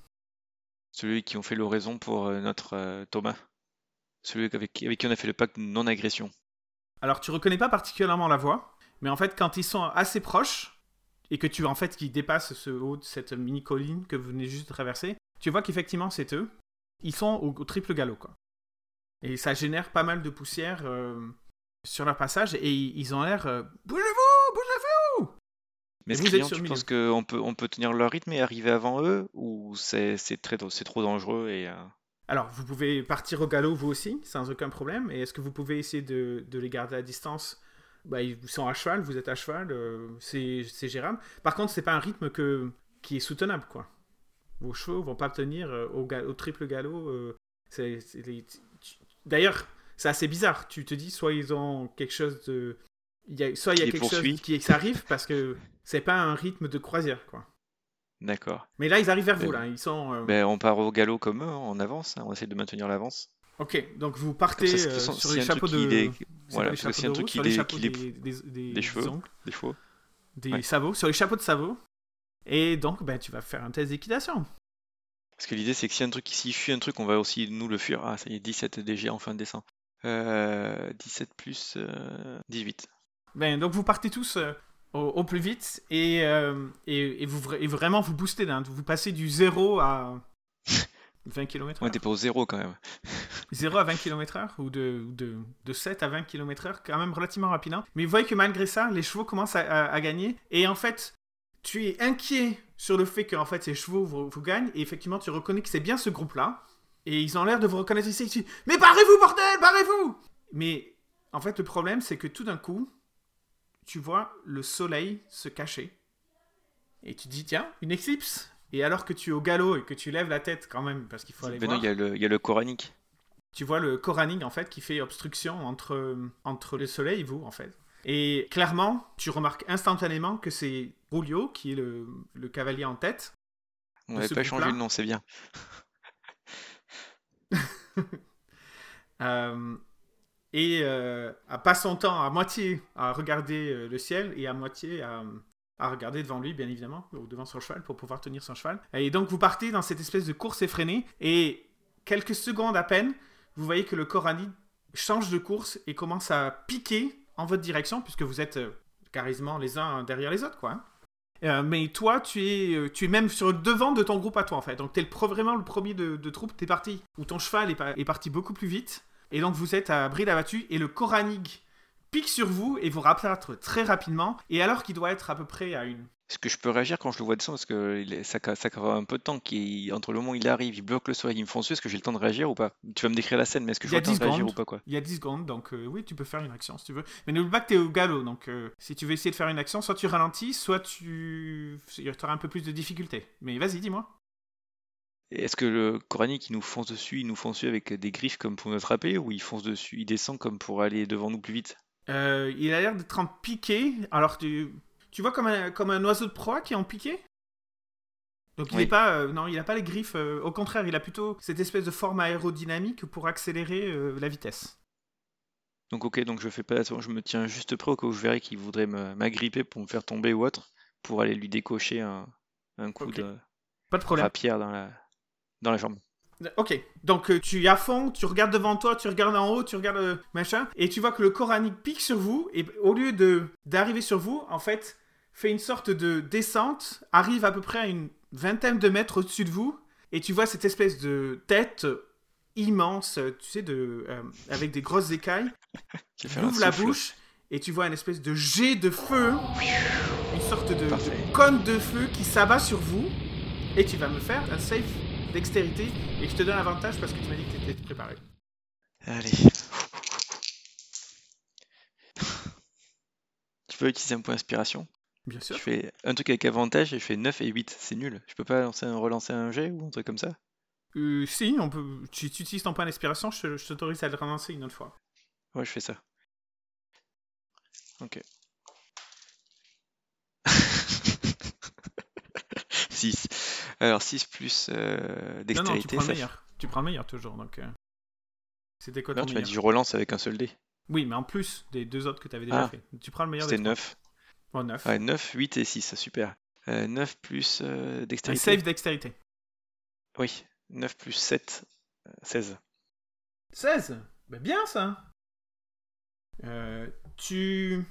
Celui qui ont fait l'oraison pour euh, notre Thomas Celui avec, qui- avec qui on a fait le pacte de non-agression. Alors tu reconnais pas particulièrement la voix, mais en fait, quand ils sont assez proches et que tu en fait qu'ils dépassent ce haut de cette mini colline que vous venez juste de traverser, tu vois qu'effectivement c'est eux. Ils sont au, au triple galop quoi. Et ça génère pas mal de poussière euh, sur leur passage et ils ont l'air euh, bougez-vous, bougez-vous. Mais vous êtes sur tu penses qu'on peut, on peut tenir leur rythme et arriver avant eux Ou c'est c'est très, c'est trop dangereux et... euh, Alors vous pouvez partir au galop vous aussi sans aucun problème. Et est-ce que vous pouvez essayer de, de les garder à distance? Bah, ils sont à cheval, vous êtes à cheval, euh, c'est gérable. Par contre, c'est pas un rythme que, qui est soutenable, quoi. Vos chevaux vont pas tenir euh, au, triple galop. euh, D'ailleurs, c'est assez bizarre. Tu te dis, soit ils ont quelque chose de. Il y a, soit il y a quelque poursuit. chose qui ça arrive parce que c'est pas un rythme de croisière, quoi. D'accord. Mais là, ils arrivent vers vous, là. Ils sont. Ben, on part au galop comme eux, hein, on avance, hein, on essaie de maintenir l'avance. Ok, donc vous partez ça, de euh, façon, sur les chapeaux de. c'est voilà, parce que un de truc qui des, des, des, des cheveux. ongles, Des chevaux. des Ouais. sabots, sur les chapeaux de sabots. Et donc, ben, tu vas faire un test d'équitation. Parce que l'idée, c'est que si un truc, s'il fuit un truc, on va aussi nous le fuir. Ah, ça y est, 17 DG, enfin descend. Euh, 17 plus euh, 18. Ben, donc vous partez tous au, au plus vite et, euh, et, et vous, vra- et vraiment vous boostez. là. Vous passez du 0 à 20 km On était pas au zéro quand même. 0 à 20 km heure ou de, de, de 7 à 20 km heure, quand même relativement rapidement. Mais vous voyez que malgré ça, les chevaux commencent à, à- à gagner. Et en fait, tu es inquiet sur le fait que en fait, ces chevaux vous, vous gagnent. Et effectivement, tu reconnais que c'est bien ce groupe-là. Et ils ont l'air de vous reconnaître ici. Tu Mais barrez-vous, bordel, barrez-vous Mais en fait, le problème, c'est que tout d'un coup, tu vois le soleil se cacher. Et tu te dis, tiens, une éclipse Et alors que tu es au galop et que tu lèves la tête quand même, parce qu'il faut aller non, voir il y, a le- il y a le coranique. tu vois le Koraning en fait qui fait obstruction entre, entre le soleil et vous en fait. Et clairement, tu remarques instantanément que c'est Rulio qui est le, le cavalier en tête. On De n'avait pas changé le nom, c'est bien. euh, et euh, passe son temps à moitié à regarder euh, le ciel et à moitié à, regarder devant lui, bien évidemment, ou devant son cheval pour pouvoir tenir son cheval. Et donc vous partez dans cette espèce de course effrénée et quelques secondes à peine, vous voyez que le Corani change de course et commence à piquer en votre direction puisque vous êtes euh, carrément les uns derrière les autres, quoi. hein. Euh, mais toi, tu es, euh, tu es même sur le devant de ton groupe à toi, en fait. Donc, tu es le, vraiment le premier de, de troupe. Tu es parti, ou ton cheval est parti beaucoup plus vite. Et donc, vous êtes à bride abattue. Et le Koranig pique sur vous et vous rattrape très rapidement. Et alors qu'il doit être à peu près à une. Est-ce que je peux réagir quand je le vois descendre? Parce que il ça, ça un peu de temps entre le moment où il arrive, il bloque le soleil, il me fonce dessus. Est-ce que j'ai le temps de réagir ou pas? Tu vas me décrire la scène, mais est-ce que Il j'ai y le temps de 10 réagir ou pas quoi? Il y a 10 secondes, donc euh, oui, tu peux faire une action si tu veux. Mais n'oublie pas que tu es au galop. Donc, euh, si tu veux essayer de faire une action, soit tu ralentis, soit tu. Tu auras un peu plus de difficulté. Mais vas-y, dis-moi. Est-ce que le coranique, il nous fonce dessus, il nous fonce dessus avec des griffes comme pour nous attraper, ou il fonce dessus, il descend comme pour aller devant nous plus vite? Euh, il a l'air d'être en piqué. Alors, tu, tu vois comme un, comme un oiseau de proie qui est en piqué? Donc, il Oui. est pas. euh, non, il a pas les griffes. euh, au contraire, il a plutôt cette espèce de forme aérodynamique pour accélérer euh, la vitesse. Donc ok, donc je fais pas attention, je me tiens juste près au cas où je verrais qu'il voudrait m'agripper pour me faire tomber ou autre, pour aller lui décocher un, un coup de Pas de problème. rapière dans la, dans la. Ok, donc euh, tu es à fond, tu regardes devant toi, tu regardes en haut, tu regardes euh, machin, et tu vois que le coranique pique sur vous, et au lieu de d'arriver sur vous, en fait, fait une sorte de descente, arrive à peu près à une vingtaine de mètres au-dessus de vous, et tu vois cette espèce de tête immense, tu sais, de, euh, avec des grosses écailles, Qui ouvre la souffle. bouche, et tu vois une espèce de jet de feu, une sorte de, de cône de feu qui s'abat sur vous, et tu vas me faire un save dextérité, et je te donne avantage parce que tu m'as dit que tu étais préparé. Allez. Je peux utiliser un point d'inspiration. Bien sûr. Je fais un truc avec avantage et je fais 9 et 8. C'est nul. Je peux pas lancer un, relancer un jet ou un truc comme ça? Euh, si, on peut. Tu, tu utilises ton point d'inspiration, je, je t'autorise à le relancer une autre fois. Ouais, je fais ça. Ok. 6. Alors 6 plus euh, Non, non, tu dextérité. prends le meilleur. Tu prends le meilleur toujours, donc. euh, C'était quoi fait- Non, ton tu m'as dit je relance avec un seul dé. Oui, mais en plus des deux autres que tu avais déjà Ah. fait. Tu prends le meilleur C'était des trois. 9. Bon, 9. Ouais, 9, 8 et 6, super. Euh, 9 plus euh, Un dextérité. save dextérité. Oui, 9 plus 7, euh, 16. 16 Ben bien ça Euh, Tu.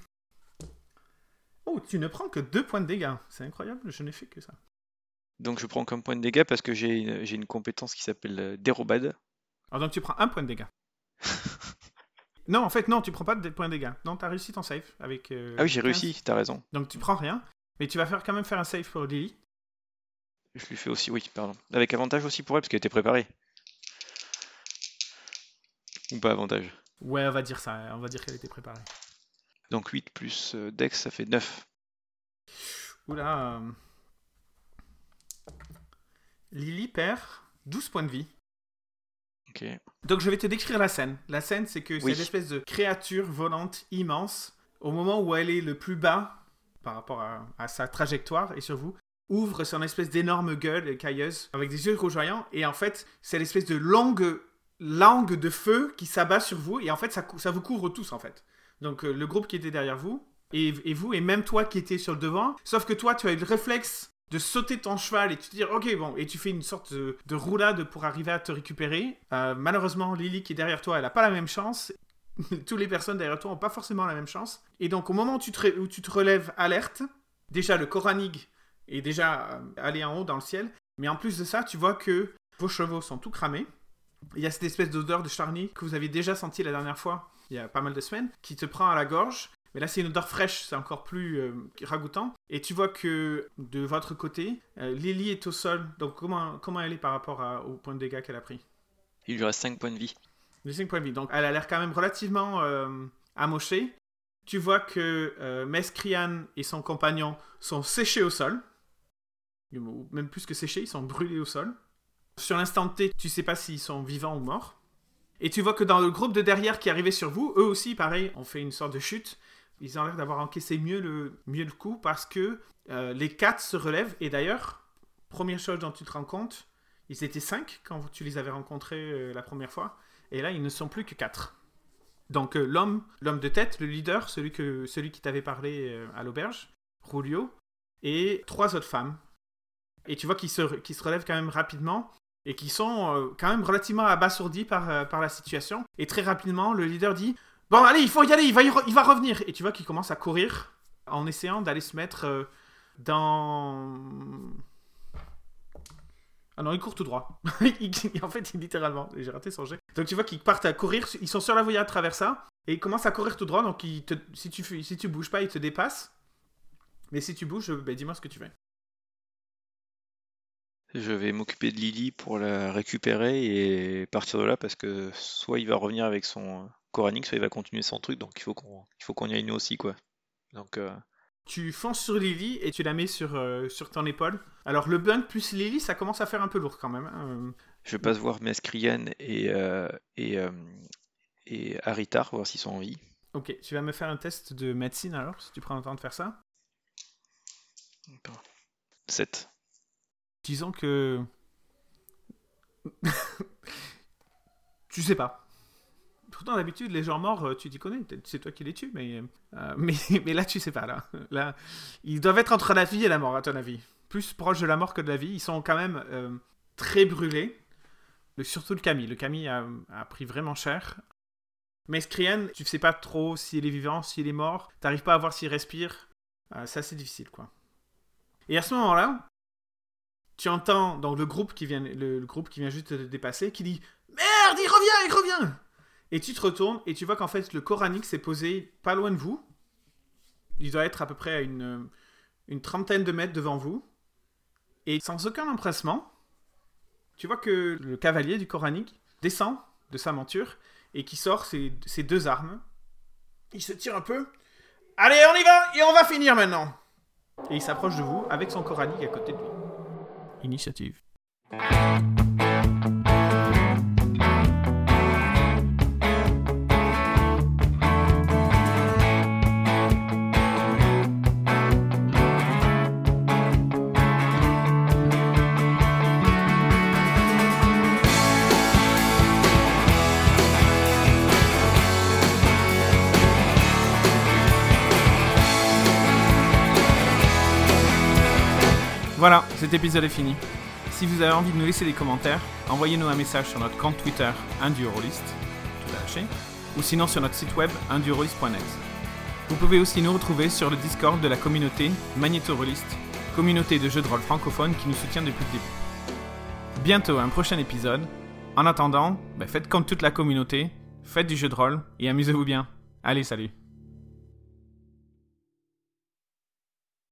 Oh, tu ne prends que 2 points de dégâts. C'est incroyable, je n'ai fait que ça. Donc je prends comme point de dégâts parce que j'ai une, compétence qui s'appelle euh, dérobade. Alors donc tu prends un point de dégâts. non, en fait, non, tu prends pas de points de dégâts. Non, t'as réussi ton save avec. euh, Ah oui, j'ai 15. réussi, t'as raison. Donc tu prends rien, mais tu vas faire quand même faire un save pour Lily. Je lui fais aussi, oui, pardon. Avec avantage aussi pour elle parce qu'elle était préparée. Ou pas avantage. Ouais, on va dire ça, on va dire qu'elle était préparée. Donc 8 plus euh, dex, ça fait 9. Oula. Lily perd 12 points de vie. Ok. Donc je vais te décrire la scène. La scène, c'est que c'est une espèce de créature volante immense. Au moment où elle est le plus bas par rapport à, à sa trajectoire et sur vous, ouvre son espèce d'énorme gueule écailleuse avec des yeux rougeoyants. Et en fait, c'est l'espèce de longue langue de feu qui s'abat sur vous. Et en fait, ça, vous couvre tous en fait. Donc euh, le groupe qui était derrière vous, et, et vous, et même toi qui étais sur le devant. Sauf que toi, tu as eu le réflexe de sauter ton cheval et tu te dis ok bon et tu fais une sorte de, de roulade pour arriver à te récupérer. Euh, malheureusement Lily qui est derrière toi elle a pas la même chance. Toutes les personnes derrière toi ont pas forcément la même chance. Et donc au moment où tu te, ré- où tu te relèves alerte, déjà le Koranig est déjà euh, allé en haut dans le ciel. Mais en plus de ça tu vois que vos chevaux sont tout cramés. Il y a cette espèce d'odeur de charny que vous avez déjà senti la dernière fois, il y a pas mal de semaines, qui te prend à la gorge. Mais là, c'est une odeur fraîche, c'est encore plus euh, ragoûtant. Et tu vois que de votre côté, euh, Lily est au sol. Donc, comment, comment elle est par rapport à- au point de dégâts qu'elle a pris? Il lui reste 5 points de vie. Les 5 points de vie. Donc, elle a l'air quand même relativement euh, amochée. Tu vois que Mescrian et son compagnon sont séchés au sol. Même plus que séchés, ils sont brûlés au sol. Sur l'instant T, tu sais pas s'ils sont vivants ou morts. Et tu vois que dans le groupe de derrière qui arrivait sur vous, eux aussi, pareil, ont fait une sorte de chute. Ils ont l'air d'avoir encaissé mieux le, coup parce que euh, les quatre se relèvent. Et d'ailleurs, première chose dont tu te rends compte, ils étaient cinq quand tu les avais rencontrés euh, la première fois. Et là, ils ne sont plus que quatre. Donc euh, l'homme, l'homme de tête, le leader, celui, que, celui qui t'avait parlé à l'auberge, Rulio, et trois autres femmes. Et tu vois qu'ils se, se relèvent quand même rapidement et qui sont quand même relativement abasourdis par, par la situation. Et très rapidement, le leader dit Bon, allez, il faut y aller, il va, il va revenir. Et tu vois qu'il commence à courir en essayant d'aller se mettre euh, dans. Ah non, il court tout droit. En fait, littéralement, j'ai raté son jet. Donc tu vois qu'ils partent à courir, ils sont sur la voie à travers ça, et ils commencent à courir tout droit, donc te- si, tu, si tu bouges pas, ils te dépassent. Mais si tu bouges, ben, dis-moi ce que tu fais. Je vais m'occuper de Lily pour la récupérer et partir de là parce que soit il va revenir avec son euh, soit il va continuer son truc, donc il faut qu'on qu'on y aille nous aussi quoi. Donc euh, Tu fonces sur Lily et tu la mets sur, euh, sur ton épaule. Alors le bunk plus Lily, ça commence à faire un peu lourd quand même. hein. Je passe voir Mescrien et, euh, et, euh, et Haritar, voir s'ils sont en vie. Ok, tu vas me faire un test de médecine alors, si tu prends le temps de faire ça. 7. Disons que... tu sais pas. Pourtant, d'habitude, les gens morts, euh, tu t'y connais, c'est toi qui les tues, mais, euh, mais, mais là, tu sais pas, là. là. Ils doivent être entre la vie et la mort, à ton avis. Plus proche de la mort que de la vie. Ils sont quand même euh, très brûlés. Surtout le Camille. Le Camille a, a pris vraiment cher. Mais Skrien, tu sais pas trop s'il est vivant, s'il est mort. T'arrives pas à voir s'il respire. Euh, c'est assez difficile, quoi. Et à ce moment-là, tu entends donc le groupe qui vient, le, groupe qui vient juste de dépasser, qui dit Merde, il revient, il revient Et tu te retournes et tu vois qu'en fait le Coranique s'est posé pas loin de vous. Il doit être à peu près à une, trentaine de mètres devant vous. Et sans aucun empressement, tu vois que le cavalier du Coranique descend de sa monture et qui sort ses, ses deux armes. Il se tire un peu. Allez, on y va et on va finir maintenant. Et il s'approche de vous avec son Coranique à côté de lui. Initiative. Voilà, cet épisode est fini. Si vous avez envie de nous laisser des commentaires, envoyez-nous un message sur notre compte Twitter Indurolist, tout attaché, ou sinon sur notre site web indurolist.net. Vous pouvez aussi nous retrouver sur le Discord de la communauté Magnétorolist, communauté de jeux de rôle francophone qui nous soutient depuis le début. Bientôt un prochain épisode. En attendant, ben, faites comme toute la communauté, faites du jeu de rôle et amusez-vous bien. Allez, salut